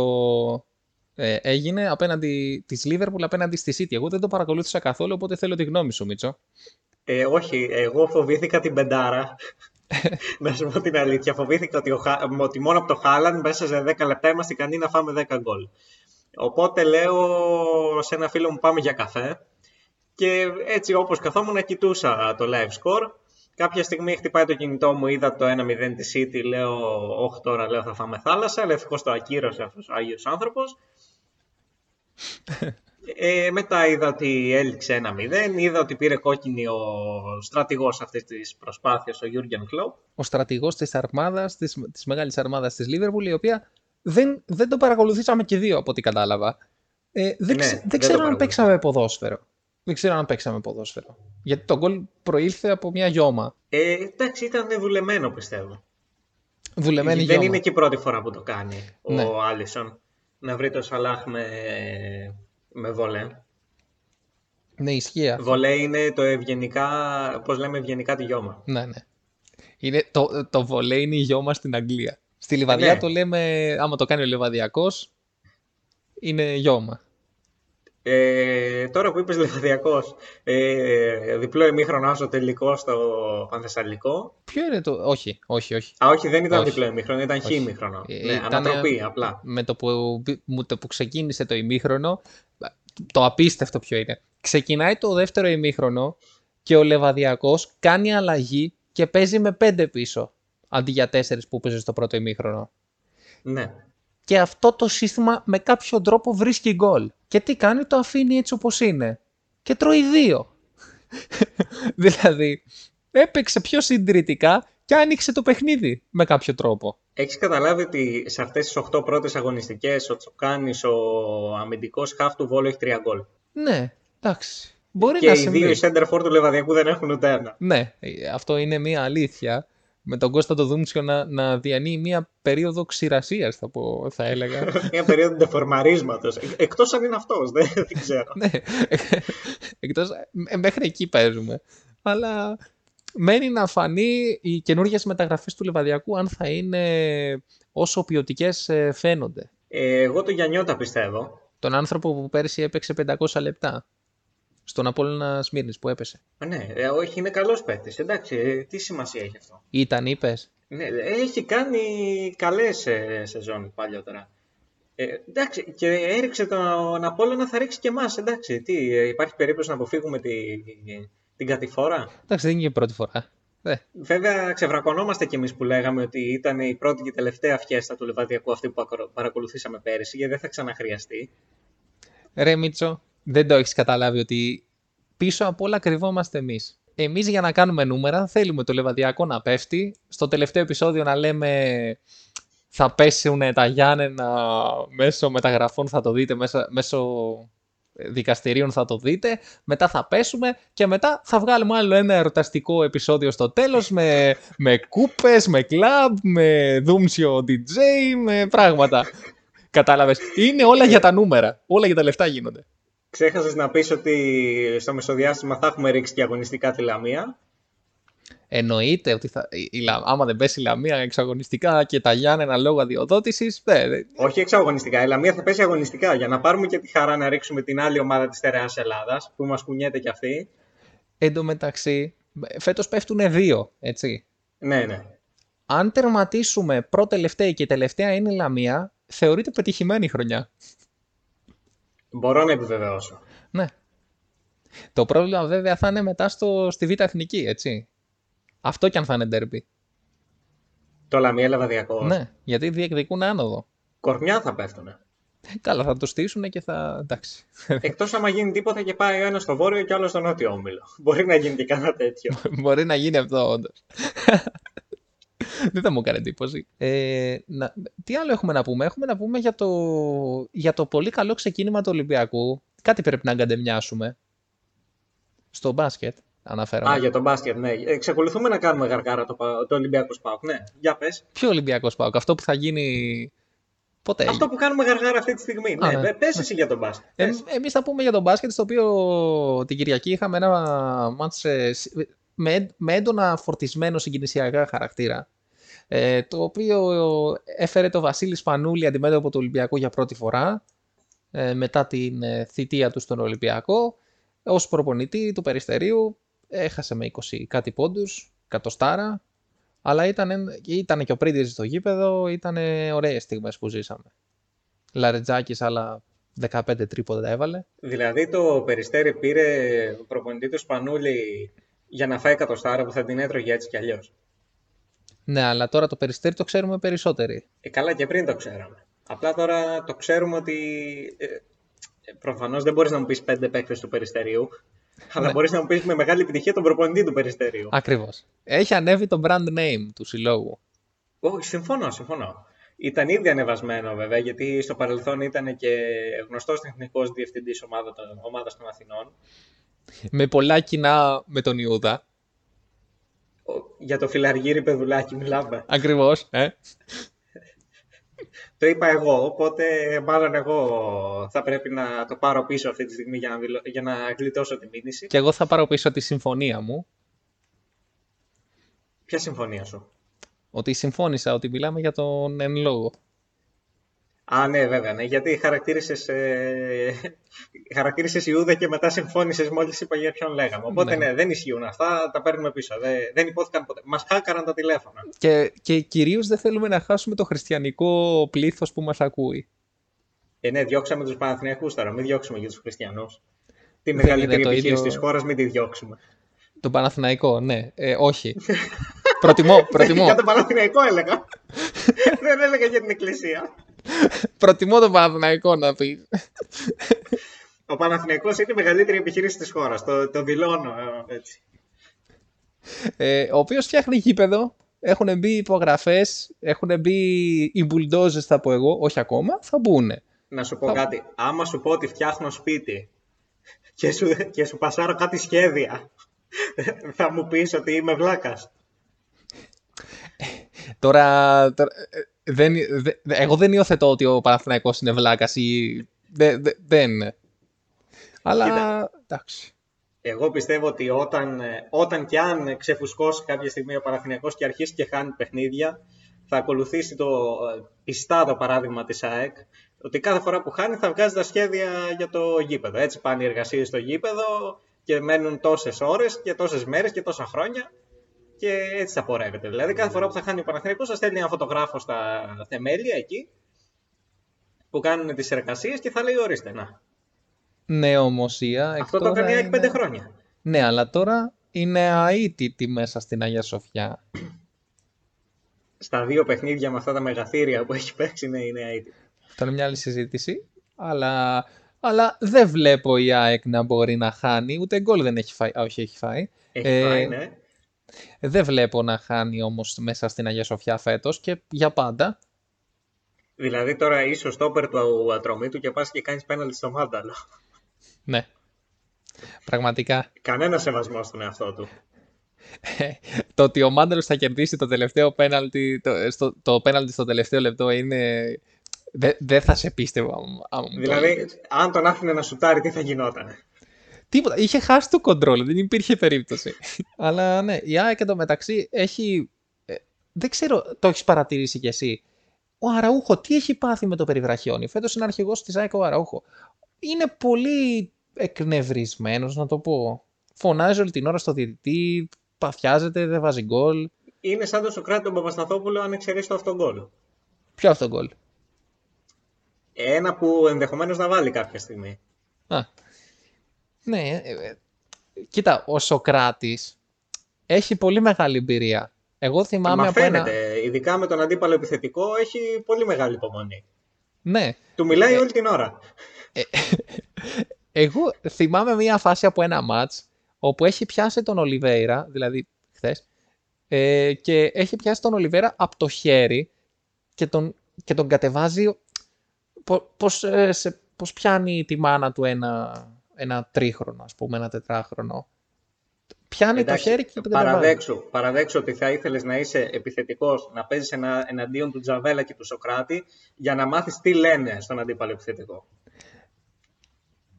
ε, έγινε απέναντι της Liverpool απέναντι στη City. Εγώ δεν το παρακολούθησα καθόλου, οπότε θέλω τη γνώμη σου, Μίτσο. Ε, όχι, εγώ φοβήθηκα την πεντάρα. να σου πω την αλήθεια. Φοβήθηκα ότι, ο, Χα- ότι μόνο από το Χάλαν μέσα σε 10 λεπτά είμαστε ικανοί να φάμε 10 γκολ. Οπότε λέω σε ένα φίλο μου πάμε για καφέ. Και έτσι όπως καθόμουν κοιτούσα το live score. Κάποια στιγμή χτυπάει το κινητό μου, είδα το 1-0 της City, λέω όχι τώρα λέω θα φάμε θάλασσα, αλλά ευτυχώς το ακύρωσε αυτός ο Άγιος άνθρωπος. Ε, μετά είδα ότι έληξε 1-0, είδα ότι πήρε κόκκινη ο στρατηγός αυτής της προσπάθειας, ο Γιούργεν Κλόπ. Ο στρατηγός της αρμάδας, της, της μεγάλης αρμάδας της Liverpool, η οποία δεν, δεν το παρακολουθήσαμε και δύο από ό,τι κατάλαβα. Ε, δεν, Ναι, ξε- δεν δεν το ξέρω αν παρακολουθήσαμε. παίξαμε ποδόσφαιρο. Δεν ξέρω αν παίξαμε ποδόσφαιρο. Γιατί το γκολ προήλθε από μια γιώμα. Ε, εντάξει, ήταν δουλεμένο πιστεύω. Δουλεμένη Δεν γιώμα. είναι και η πρώτη φορά που το κάνει ο Ναι. Άλισον. Να βρει το Σαλάχ με, με βολέ. Ναι, ισχύει αυτό. Βολέ είναι το ευγενικά, πώς λέμε ευγενικά τη γιώμα. Ναι, ναι. Είναι, το, το βολέ είναι η γιώμα στην Αγγλία. Στη Λιβαδιά Ναι. το λέμε, άμα το κάνει ο Λιβαδιακός, είναι γιώμα. Ε, τώρα που είπες Λεβαδιακός, ε, διπλό ημίχρονο στο τελικό στο Πανθεσσαλικό. Ποιο είναι το... Όχι, όχι, όχι. Α, όχι, δεν ήταν Όχι. διπλό ημίχρονο, ήταν χ Όχι. ημίχρονο. Ε, ναι, ήταν, ανατροπή, ε, απλά. Με το που, μου- το που ξεκίνησε το ημίχρονο, το απίστευτο ποιο είναι. Ξεκινάει το δεύτερο ημίχρονο και ο Λεβαδιακός κάνει αλλαγή και παίζει με πέντε πίσω, αντί για τέσσερις που παίζει στο πρώτο ημίχρονο. Ναι. Και αυτό το σύστημα με κάποιο τρόπο βρίσκει γκολ. Και τι κάνει, το αφήνει έτσι όπως είναι. Και τρώει δύο. δηλαδή, έπαιξε πιο συντηρητικά και άνοιξε το παιχνίδι με κάποιο τρόπο. Έχεις καταλάβει ότι σε αυτές τις 8 πρώτες αγωνιστικές ο Τσοκάνης, ο αμυντικός χαφ του Βόλου έχει 3 γκολ. Ναι, εντάξει. Μπορεί Και να οι συμβεί. δύο center for του Λεβαδιακού δεν έχουν ούτε ένα. Ναι, ε, αυτό είναι μια αλήθεια. Με τον Κώστα το Δούμτσιο να, να διανύει μια περίοδο ξηρασίας, θα, πω, θα έλεγα. Μια περίοδο ντεφορμαρίσματος. Ε, Εκτός αν είναι αυτός, δεν, δεν ξέρω. ναι, εκτός, ε, μέχρι εκεί παίζουμε. Αλλά μένει να φανεί οι καινούργιες μεταγραφές του Λεβαδιακού αν θα είναι όσο ποιοτικές φαίνονται. Ε, εγώ το Γιαννιώτα πιστεύω. Τον άνθρωπο που πέρσι έπαιξε 500 λεπτά. Στον Απόλλωνα Σμύρνης που έπεσε. Ε, Ναι, ε, όχι, είναι καλός παίκτης. Εντάξει, ε, τι σημασία έχει αυτό; Ήταν, είπες; Ναι, έχει κάνει καλές ε, σεζόν παλιότερα. Ε, εντάξει, και έριξε τον Απόλλωνα, θα ρίξει και εμάς, εντάξει. Τι, ε, υπάρχει περίπτωση να αποφύγουμε τη, την κατηφόρα; Εντάξει, δεν είναι και η πρώτη φορά. Ε, Βέβαια, ξεβρακωνόμαστε κι εμείς που λέγαμε ότι ήταν η πρώτη και τελευταία φιέστα του Λεβαδιακού αυτή που ακρο- παρακολουθήσαμε πέρυσι, γιατί δεν θα ξαναχρειαστεί. Ρε Μίτσο, δεν το έχεις καταλάβει ότι πίσω από όλα κρυβόμαστε εμείς. Εμείς για να κάνουμε νούμερα θέλουμε το λεβαδιακό να πέφτει, στο τελευταίο επεισόδιο να λέμε θα πέσουν τα Γιάννενα μέσω μεταγραφών θα το δείτε, μέσα, μέσω δικαστηρίων θα το δείτε, μετά θα πέσουμε και μετά θα βγάλουμε άλλο ένα ερωταστικό επεισόδιο στο τέλος με, με κούπες, με κλαμπ, με δούμσιο DJ, με πράγματα. Κατάλαβες. Είναι όλα για τα νούμερα. Όλα για τα λεφτά γίνονται. Ξέχασες να πεις ότι στο μεσοδιάστημα θα έχουμε ρίξει και αγωνιστικά τη Λαμία. Εννοείται ότι θα, η, η Λα- άμα δεν πέσει η Λαμία εξαγωνιστικά και τα Γιάννενα λόγω αδειοδότησης. Ναι, ναι. Όχι εξαγωνιστικά. Η Λαμία θα πέσει αγωνιστικά για να πάρουμε και τη χαρά να ρίξουμε την άλλη ομάδα της Τερεάς Ελλάδας που μας κουνιέται κι αυτή. Εν τω μεταξύ, φέτος πέφτουν δύο, έτσι. Ναι, ναι. Αν τερματίσουμε πρώτη-τελευταία και τελευταία είναι η Λαμία, θεωρείται πετυχημένη η χρονιά. Μπορώ να επιβεβαιώσω. Ναι. Το πρόβλημα βέβαια θα είναι μετά στο, στη Β' Εθνική, έτσι. Αυτό κι αν θα είναι ντέρμπι. Το Λαμία Λεβαδιακό. Ναι, γιατί διεκδικούν άνοδο. Κορμιά θα πέφτουνε. Καλά, θα το στήσουν και θα. εντάξει. Εκτός άμα γίνει τίποτα και πάει ο ένας στο βόρειο και ο άλλος στο νότιο όμιλο. Μπορεί να γίνει και κανένα τέτοιο. Μπορεί να γίνει αυτό, όντως. Δεν θα μου έκανε εντύπωση. Ε, να, τι άλλο έχουμε να πούμε; Έχουμε να πούμε για το, για το πολύ καλό ξεκίνημα του Ολυμπιακού. Κάτι πρέπει να αγκαντεμιάσουμε. Στο μπάσκετ, αναφέραμε. Α, για τον μπάσκετ, ναι. Εξακολουθούμε να κάνουμε γαργάρα το, πα- το Ολυμπιακό Σπάουκ. Ναι, για πες. Ποιο Ολυμπιακό Πάοκ, αυτό που θα γίνει. Πότε Αυτό που κάνουμε γαργάρα αυτή τη στιγμή. Α, ναι, ναι. πε εσύ για τον μπάσκετ. Ε, Πες. εμείς θα πούμε για τον μπάσκετ, στο οποίο την Κυριακή είχαμε ένα μάτς ε, σ- με, με έντονα φορτισμένο συγκινησιακά χαρακτήρα. Ε, το οποίο έφερε το Βασίλη Σπανούλη αντιμέτωπο του Ολυμπιακού για πρώτη φορά ε, μετά την ε, θητεία του στον Ολυμπιακό. Ως προπονητή του Περιστερίου έχασε με 20 κάτι πόντους, κατοστάρα, αλλά ήταν, ήταν και ο Πρίντιζ στο γήπεδο, ήταν ωραίες στιγμές που ζήσαμε. Λαρετζάκης άλλα 15 τρίποτα έβαλε. Δηλαδή το Περιστέρι πήρε προπονητής του Σπανούλη για να φάει εκατοστάρα που θα την έτρωγε έτσι κι αλλιώς. Ναι, αλλά τώρα το περιστέρι το ξέρουμε περισσότεροι. Ε, καλά και πριν το ξέραμε. Απλά τώρα το ξέρουμε ότι. Ε, Προφανώς δεν μπορείς να μου πεις πέντε παίκτες του Περιστερίου, αλλά μπορείς να μου πεις με μεγάλη επιτυχία τον προπονητή του Περιστερίου. Ακριβώς. Έχει ανέβει το brand name του συλλόγου. Όχι, συμφωνώ, συμφωνώ. Ήταν ήδη ανεβασμένο βέβαια, γιατί στο παρελθόν ήταν και γνωστός τεχνικός διευθυντής ομάδα των, ομάδας των Αθηνών. Με πολλά κοινά με τον Ιούδα. Ο- Για το φιλαργύρι παιδουλάκι μιλάμε. Ακριβώς. Ε. Το είπα εγώ, οπότε μάλλον εγώ θα πρέπει να το πάρω πίσω αυτή τη στιγμή για να, δηλω- για να γλιτώσω τη μήνυση. Και εγώ θα πάρω πίσω τη συμφωνία μου. Ποια συμφωνία σου; Ότι συμφώνησα ότι μιλάμε για τον εν λόγω. Α, ναι, βέβαια, ναι, γιατί χαρακτήρισες, ε, χαρακτήρισες Ιούδα και μετά συμφώνησες μόλις είπα για ποιον λέγαμε. Οπότε Ναι. ναι, δεν ισχύουν αυτά, τα παίρνουμε πίσω. Δεν, δεν υπόθηκαν ποτέ. Μας χάκαραν τα τηλέφωνα. Και, και κυρίως δεν θέλουμε να χάσουμε το χριστιανικό πλήθος που μας ακούει. Ε, ναι, διώξαμε τους Παναθηναϊκούς τώρα, μην διώξουμε για τους Χριστιανούς. Τη Δεν μεγαλύτερη είναι το επιχείρηση ίδιο- της χώρας, μην τη διώξουμε. Το Παναθηναϊκό, ναι. Ε, όχι. προτιμώ, προτιμώ. για τον Παναθηναϊκό έλεγα. δεν έλεγα για την Εκκλησία. Προτιμώ τον Παναθηναϊκό να πει. Ο Παναθηναϊκός είναι η μεγαλύτερη επιχείρηση της χώρας. Το, το δηλώνω ε, έτσι. Ε, ο οποίος φτιάχνει γήπεδο. Έχουν μπει υπογραφές, έχουν μπει οι μπουλντόζες θα πω εγώ, όχι ακόμα, θα μπουν. Να σου πω Θα- κάτι. Άμα σου πω ότι φτιάχνω σπίτι και σου, και σου πασάρω κάτι σχέδια, θα μου πεις ότι είμαι βλάκας. Τώρα, τώρα, ε, δεν, δε- δε- εγώ δεν υιοθετώ ότι ο Παναθηναϊκός είναι βλάκας ή δε- δε- δεν είναι. Αλλά Κοίτα. εντάξει. Εγώ πιστεύω ότι όταν, ε, όταν και αν ξεφουσκώσει κάποια στιγμή ο Παναθηναϊκός και αρχίσει και χάνει παιχνίδια, θα ακολουθήσει το ε, πιστά το παράδειγμα της ΑΕΚ, ότι κάθε φορά που χάνει θα βγάζει τα σχέδια για το γήπεδο. Έτσι πάνε οι εργασίες στο γήπεδο και μένουν τόσες ώρες και τόσες μέρες και τόσα χρόνια και έτσι θα πορεύεται. Δηλαδή κάθε φορά που θα χάνει ο Παναθηναϊκός θα στέλνει ένα φωτογράφο στα θεμέλια εκεί που κάνουν τις εργασίες και θα λέει ορίστε να. Νεομοσία. εκ Αυτό το τώρα έκανε η ΑΕΚ είναι- πέντε χρόνια. Ναι, αλλά τώρα είναι αίτητη μέσα στην Αγία Σοφιά. Στα δύο παιχνίδια με αυτά τα μεγαθύρια που έχει παίξει, ναι, είναι αίτητη. Αυτό είναι μια άλλη συζήτηση. Αλλά, αλλά δεν βλέπω η ΑΕΚ να μπορεί να χάνει. Ούτε γκολ δεν έχει φάει. Α, όχι, έχει φάει. Έχει Ε, φάει, ναι. Δεν βλέπω να χάνει όμως μέσα στην Αγία Σοφιά φέτος και για πάντα. Δηλαδή τώρα είσαι ο στόπερ του ατρωμίτου και πας και κάνεις πέναλτι στο μάνταλο. Ναι. Πραγματικά. Κανένα σεβασμό στον εαυτό του. το ότι ο Μάνταλος θα κερδίσει το τελευταίο πέναλτι, το, στο, το πέναλτι στο τελευταίο λεπτό είναι... Δεν δεν θα σε πίστευα άμα μου το Δηλαδή, έλεγες. αν τον άφηνε να σουτάρει, τι θα γινόταν. Τίποτα. Είχε χάσει το κοντρόλ. Δεν υπήρχε περίπτωση. Αλλά ναι, η ΑΕΚ εντωμεταξύ έχει. ε, δεν ξέρω, το έχεις παρατηρήσει κι εσύ. Ο Αραούχο, τι έχει πάθει με το περιβραχιόνι; Φέτος είναι αρχηγός της ΑΕΚ ο Αραούχο. Είναι πολύ εκνευρισμένος, να το πω. Φωνάζει όλη την ώρα στο διαιτητή, παθιάζεται, δεν βάζει γκολ. Είναι σαν το Σοκράτη τον Παπασταθόπουλο αν εξαιρέσει το αυτόν γκολ. Ποιο αυτό γκολ; Ένα που ενδεχομένως να βάλει κάποια στιγμή. Α. Ναι, ε, ε, κοίτα, ο Σοκράτης έχει πολύ μεγάλη εμπειρία. Εγώ θυμάμαι Μα από ένα... φαίνεται, ειδικά με τον αντίπαλο επιθετικό, έχει πολύ μεγάλη υπομονή. Ναι, Του μιλάει όλη την ώρα. εγώ θυμάμαι μία φάση από ένα μάτς όπου έχει πιάσει τον Ολιβέηρα, δηλαδή χθες, ε, και έχει πιάσει τον Ολιβέηρα από το χέρι και τον, και τον κατεβάζει πο- πώς, ε, σε, πώς πιάνει τη μάνα του ένα, ένα τρίχρονο, ας πούμε, ένα τετράχρονο. Πιάνει Εντάξει, το χέρι και τον κατεβάζει. παραδέξου, παραδέξου ότι θα ήθελες να είσαι επιθετικός, να παίζεις ένα, εναντίον του Τζαβέλα και του Σοκράτη για να μάθεις τι λένε στον αντίπαλο επιθετικό.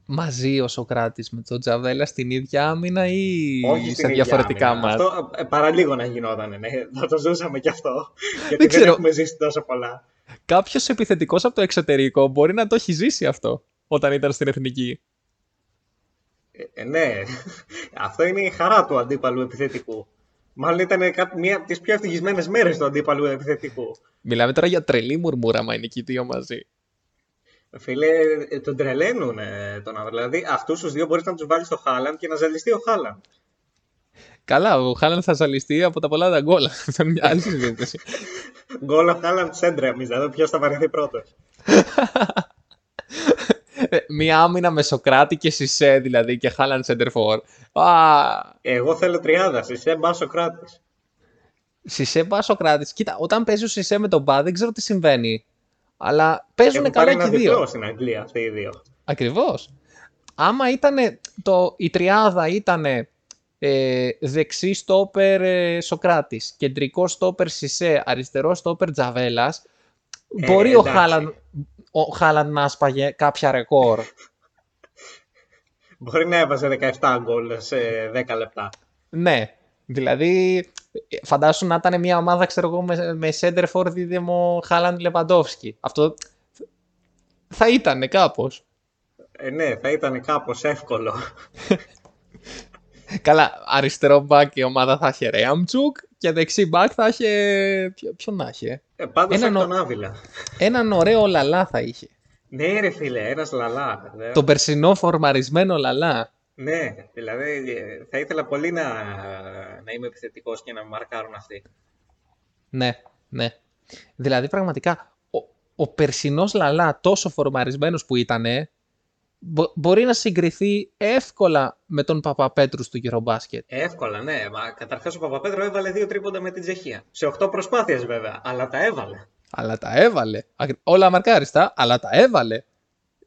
μαζί ο Σοκράτης με τον Τζαβέλα στην ίδια άμυνα ή Όχι σε στην ίδια διαφορετικά άμυνα. μάτς; Αυτό ε, παραλίγο να γινόταν, ναι. Θα το ζούσαμε κι αυτό. Γιατί δεν, ξέρω. έχουμε ζήσει τόσο πολλά. Κάποιος επιθετικός από το εξωτερικό μπορεί να το έχει ζήσει αυτό όταν ήταν στην εθνική; Ε, ε, ναι, αυτό είναι η χαρά του αντίπαλου επιθετικού. Μάλλον ήταν κά- μία από τις πιο ευτυχισμένες μέρες του αντίπαλου επιθετικού. Μιλάμε τώρα για τρελή μουρμούρα, μα είναι και οι δύο μαζί. Φίλε, ε, τον τρελαίνουν ε, τον άνθρωπο. Δηλαδή, αυτούς τους δύο μπορείς να τους βάλεις στο Χάλαντ και να ζαλιστεί ο Χάλαντ. Καλά, ο Χάλαν θα ζαλιστεί από τα πολλά τα γκολ. Αυτό είναι μια άλλη συζήτηση. Γκολ ο Χάλαντ σέντρα, εμείς. Δηλαδή, ποιος θα βαρεθεί πρώτος. Ε, Μια άμυνα με Σοκράτη και Σισε δηλαδή και Χάλαν Σέντερφορ. Α, Εγώ θέλω τριάδα. Εσύ μπα Σοκράτης. Σισε μπα Σοκράτης. Κοίτα, όταν παίζει ο Σισε με τον Μπα δεν ξέρω τι συμβαίνει. Αλλά παίζουν Έχουν καλά πάρει και ένα οι δύο. διπλό στην Αγγλία αυτοί οι δύο. Ακριβώς. Άμα ήταν το, η τριάδα ήταν ε, δεξί στόπερ ε, Σοκράτης, κεντρικό στόπερ Σισε, αριστερό στόπερ Τζαβέλας, Ε, μπορεί ο εντάξει. Χάλαν, ο Χάλαν να σπαγε κάποια ρεκόρ. Μπορεί να έβαζε 17 γκολ σε 10 λεπτά. ναι, δηλαδή ε, φαντάσου να ήταν μια ομάδα ξέρω εγώ με, με center for δίδυμο Χάλαν Λεβαντόφσκι. Αυτό θα ήταν κάπως. Ε, ναι, θα ήταν κάπως εύκολο. Καλά, αριστερό μπακ η ομάδα θα είχε Ρέαμτσουκ και δεξί μπακ θα είχε. Ποιο, ποιον να είχε. Ε, πάντως Έναν έχει ο- τον Άβυλα. Έναν ωραίο λαλά θα είχε. Ναι, ρε φίλε, ένας λαλά. Δε. Τον περσινό φορμαρισμένο λαλά. Ναι, δηλαδή ε, θα ήθελα πολύ να, να είμαι επιθετικός και να με μαρκάρουν αυτοί. Ναι, ναι. Δηλαδή πραγματικά ο, ο περσινός λαλά τόσο φορμαρισμένος που ήτανε μπο- μπορεί να συγκριθεί εύκολα με τον Παπαπέτρου του Eurobasket. Εύκολα, ναι. Μα καταρχάς ο Παπαπέτρο έβαλε δύο τρίποντα με την Τσεχία. Σε 8 προσπάθειες βέβαια, αλλά τα έβαλε. Αλλά τα έβαλε. Ακρι- Όλα μαρκάριστα, αλλά τα έβαλε.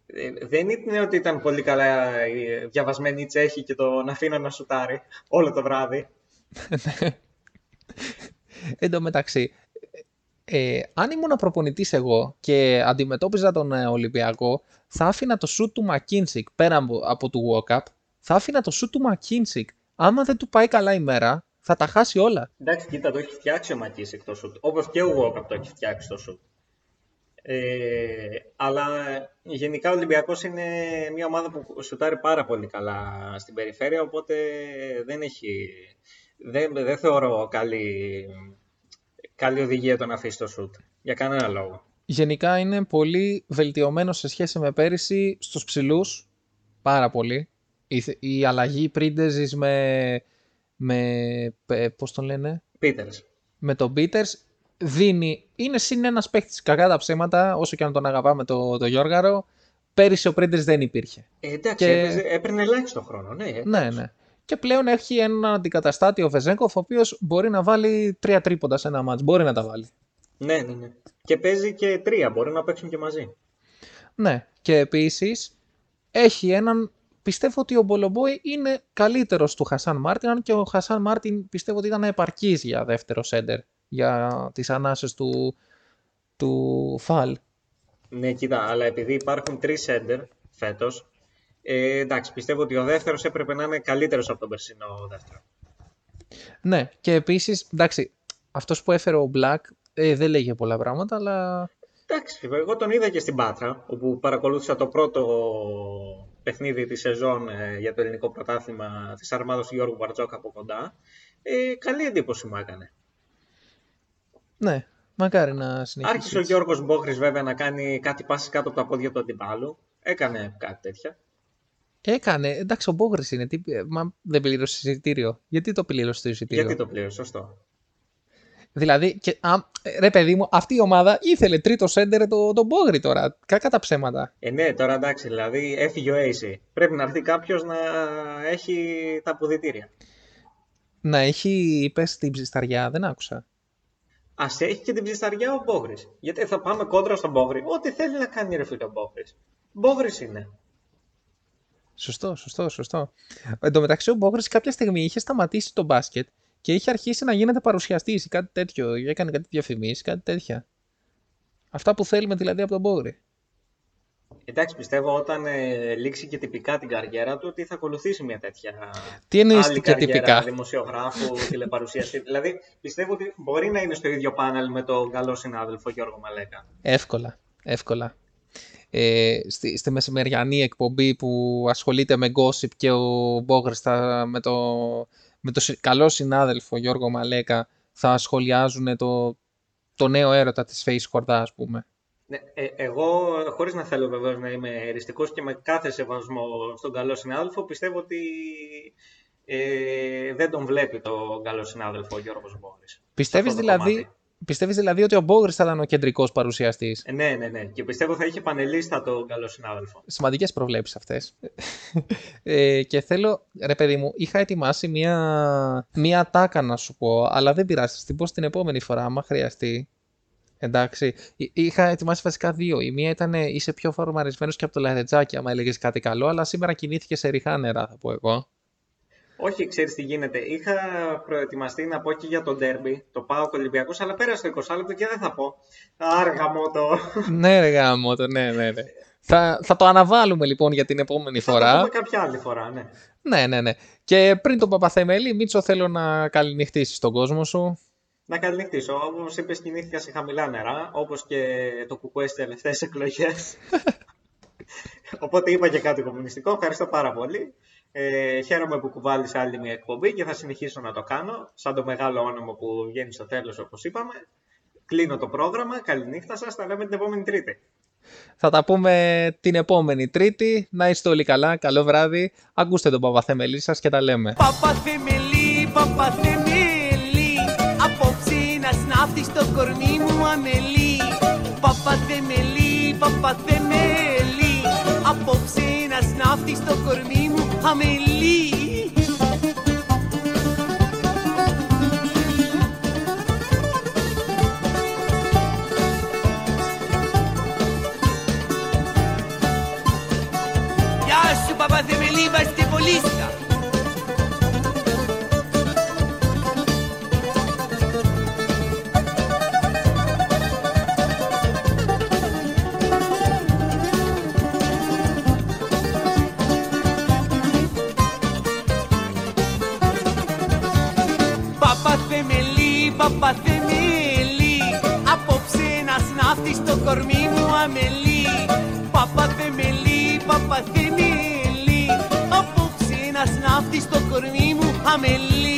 Ε, Δεν είναι ότι ήταν πολύ καλά ε, διαβασμένοι οι Τσέχοι και τον αφήναν να σουτάρει όλο το βράδυ. Εν τω μεταξύ, ε, αν ήμουν προπονητής εγώ και αντιμετώπιζα τον ε, Ολυμπιακό, θα άφηνα το σουτ του Μακίνσικ πέρα από, από του walk-up, θα άφηνα το σουτ του Μακίνσικ. Άμα δεν του πάει καλά η μέρα, θα τα χάσει όλα. Εντάξει, κοίτα, το έχει φτιάξει ο Μακίσικ το σουτ. Όπως και ο Walkup το έχει φτιάξει το σουτ. Ε, αλλά γενικά ο Ολυμπιακός είναι μια ομάδα που σουτάρει πάρα πολύ καλά στην περιφέρεια, οπότε δεν έχει... Δεν, δεν θεωρώ καλή, καλή οδηγία το να αφήσει το σουτ. Για κανένα λόγο. Γενικά είναι πολύ βελτιωμένο σε σχέση με πέρυσι στους ψηλούς, πάρα πολύ. Η, θε- η αλλαγή πρίντεζης με, με, ε, πώς τον λένε, Πίτερς. με τον Peters δίνει, είναι συν ένας παίχτης κακά τα ψέματα, όσο και αν τον αγαπάμε το, το Γιώργαρο, πέρυσι ο Peters δεν υπήρχε. Ε, εντάξει, Και- έπαιζε- έπαιρνε ελάχιστο χρόνο, ναι. ε. Ναι, ναι. Και πλέον έχει έναν αντικαταστάτη ο Βεζέγκοφ, ο οποίος μπορεί να βάλει τρία τρίποντα σε ένα μάτς. Μπορεί να τα βάλει. Ναι, ναι, ναι. Και παίζει και τρία, μπορεί να παίξουν και μαζί. Ναι. Και επίσης έχει έναν. Πιστεύω ότι ο Μπολομπόι είναι καλύτερος του Χασάν Μάρτιν, αν και ο Χασάν Μάρτιν πιστεύω ότι ήταν επαρκής για δεύτερο σέντερ για τις ανάσες του, του Φαλ. Ναι, κοίτα, αλλά επειδή υπάρχουν τρεις σέντερ φέτος, ε, εντάξει, πιστεύω ότι ο δεύτερος έπρεπε να είναι καλύτερος από τον περσινό δεύτερο. Ναι, και επίσης, εντάξει, αυτός που έφερε ο Black ε, δεν λέγε πολλά πράγματα, αλλά Εντάξει, εγώ τον είδα και στην Πάτρα, όπου παρακολούθησα το πρώτο παιχνίδι της σεζόν ε, για το ελληνικό πρωτάθλημα της αρμάδας του Γιώργου Μπαρτζόκα από κοντά. Ε, καλή εντύπωση μου έκανε. ναι, μακάρι να συνεχίσει. Άρχισε ο έτσι. Γιώργος Μπόχρης βέβαια να κάνει κάτι πάσει κάτω από τα πόδια του αντιπάλου. Έκανε κάτι τέτοια. Έκανε, εντάξει, ο Μπόγρη είναι. Τι, ε, μα δεν πλήρωσε εισιτήριο. Γιατί το πλήρωσε το εισιτήριο; Γιατί το πλήρωσε, σωστό. Δηλαδή, και, α, ε, ρε παιδί μου, αυτή η ομάδα ήθελε τρίτο σέντερ το, τον Μπόγρη τώρα. Κακά τα ψέματα. Ε, ναι, τώρα εντάξει, δηλαδή έφυγε ο AC. Πρέπει να έρθει κάποιος να έχει τα αποδητήρια. Να έχει πέσει την ψισταριά, δεν άκουσα. Α έχει και την ψισταριά ο Μπόχρη. Γιατί θα πάμε κόντρα στον Μπόχρη. Ό,τι θέλει να κάνει ρε φίλε ο Μπόχρη. Μπόχρη είναι. Σωστό, σωστό, σωστό. Εν τω μεταξύ, ο Μπόγρη κάποια στιγμή είχε σταματήσει το μπάσκετ και είχε αρχίσει να γίνεται παρουσιαστής ή κάτι τέτοιο. Έκανε κάτι διαφημίσεις, κάτι τέτοια. Αυτά που θέλουμε δηλαδή από τον Μπόγρη. Εντάξει, πιστεύω όταν ε, λήξει και τυπικά την καριέρα του ότι θα ακολουθήσει μια τέτοια Τι εννοείς άλλη και καριέρα τυπικά; δημοσιογράφου, τηλεπαρουσιαστή. δηλαδή πιστεύω ότι μπορεί να είναι στο ίδιο πάνελ με τον καλό συνάδελφο Γιώργο Μαλέκα. Εύκολα, εύκολα. Ε, στη, στη μεσημεριανή εκπομπή που ασχολείται με gossip και ο Μπόγρης θα, με, το, με το συ- καλό συνάδελφο Γιώργο Μαλέκα θα σχολιάζουν το, το νέο έρωτα της Face Χορδά, ας πούμε. Ναι, ε, εγώ, χωρίς να θέλω βεβαίως να είμαι εριστικός και με κάθε σεβασμό στον καλό συνάδελφο, πιστεύω ότι ε, δεν τον βλέπει τον καλό συνάδελφο ο Γιώργος Μπόρης. Πιστεύεις αυτό το δηλαδή, κομμάτι. Πιστεύεις δηλαδή ότι ο Μπόγρης θα ήταν ο κεντρικός παρουσιαστής; Ε, ναι, ναι, ναι. Και πιστεύω θα είχε πανελίστα τον καλό συνάδελφο. Σημαντικές προβλέψεις αυτές. ε, και θέλω, ρε παιδί μου, είχα ετοιμάσει μία, μία τάκα να σου πω, αλλά δεν πειράζει, θα την πω στην επόμενη φορά, άμα χρειαστεί. Εντάξει. Εί- Είχα ετοιμάσει βασικά δύο. Η μία ήταν ε, είσαι πιο φορμαρισμένος και από το λαρετζάκι, άμα έλεγες κάτι καλό, αλλά σήμερα κινήθηκε σε ριχά νερά, θα πω εγώ. Όχι, ξέρεις τι γίνεται. Είχα προετοιμαστεί να πω και για τον ντέρμπι, το πάω Ολυμπιακός, αλλά πέρασε το 20 λεπτό και δεν θα πω. Άργα μου το. ναι, ρε γάμο, το, ναι, ναι, ναι. Θα, θα το αναβάλουμε λοιπόν για την επόμενη Θα φορά. το πούμε κάποια άλλη φορά, ναι. Ναι, ναι, ναι. Και πριν τον Παπαθεμέλη, Μίτσο, θέλω να καληνυχτήσεις τον κόσμο σου. Να καληνυχτήσω. Όπως είπες, κινήθηκα σε χαμηλά νερά, όπως και το κουκουέ στις τελευταίες εκλογές. Οπότε είπα και κάτι κομμουνιστικό. Ευχαριστώ πάρα πολύ. Ε, χαίρομαι που κουβάλισα άλλη μια εκπομπή και θα συνεχίσω να το κάνω. Σαν το μεγάλο όνομα που βγαίνει στο τέλος, όπως είπαμε. Κλείνω το πρόγραμμα. Καληνύχτα σας. Τα λέμε την επόμενη Τρίτη. Θα τα πούμε την επόμενη Τρίτη. Να είστε όλοι καλά. Καλό βράδυ. Ακούστε τον Παπαθεμελή σας και τα λέμε. Παπαθεμελή, παπαθεμελή Απόψε να σνάφτεις στο κορμί μου αμελή Παπαθεμελή, παπαθεμελή Απόψε να σνάφτεις στο κορμί μου αμελή Γεια σου παπαθεμελή βαστιβολίστα Παπαθεμελή, παπαθεμελή Απόψε να σνάφτει στο κορμί μου αμελή Παπαθεμελή, παπαθεμελή Απόψε να σνάφτει στο κορμί μου αμελή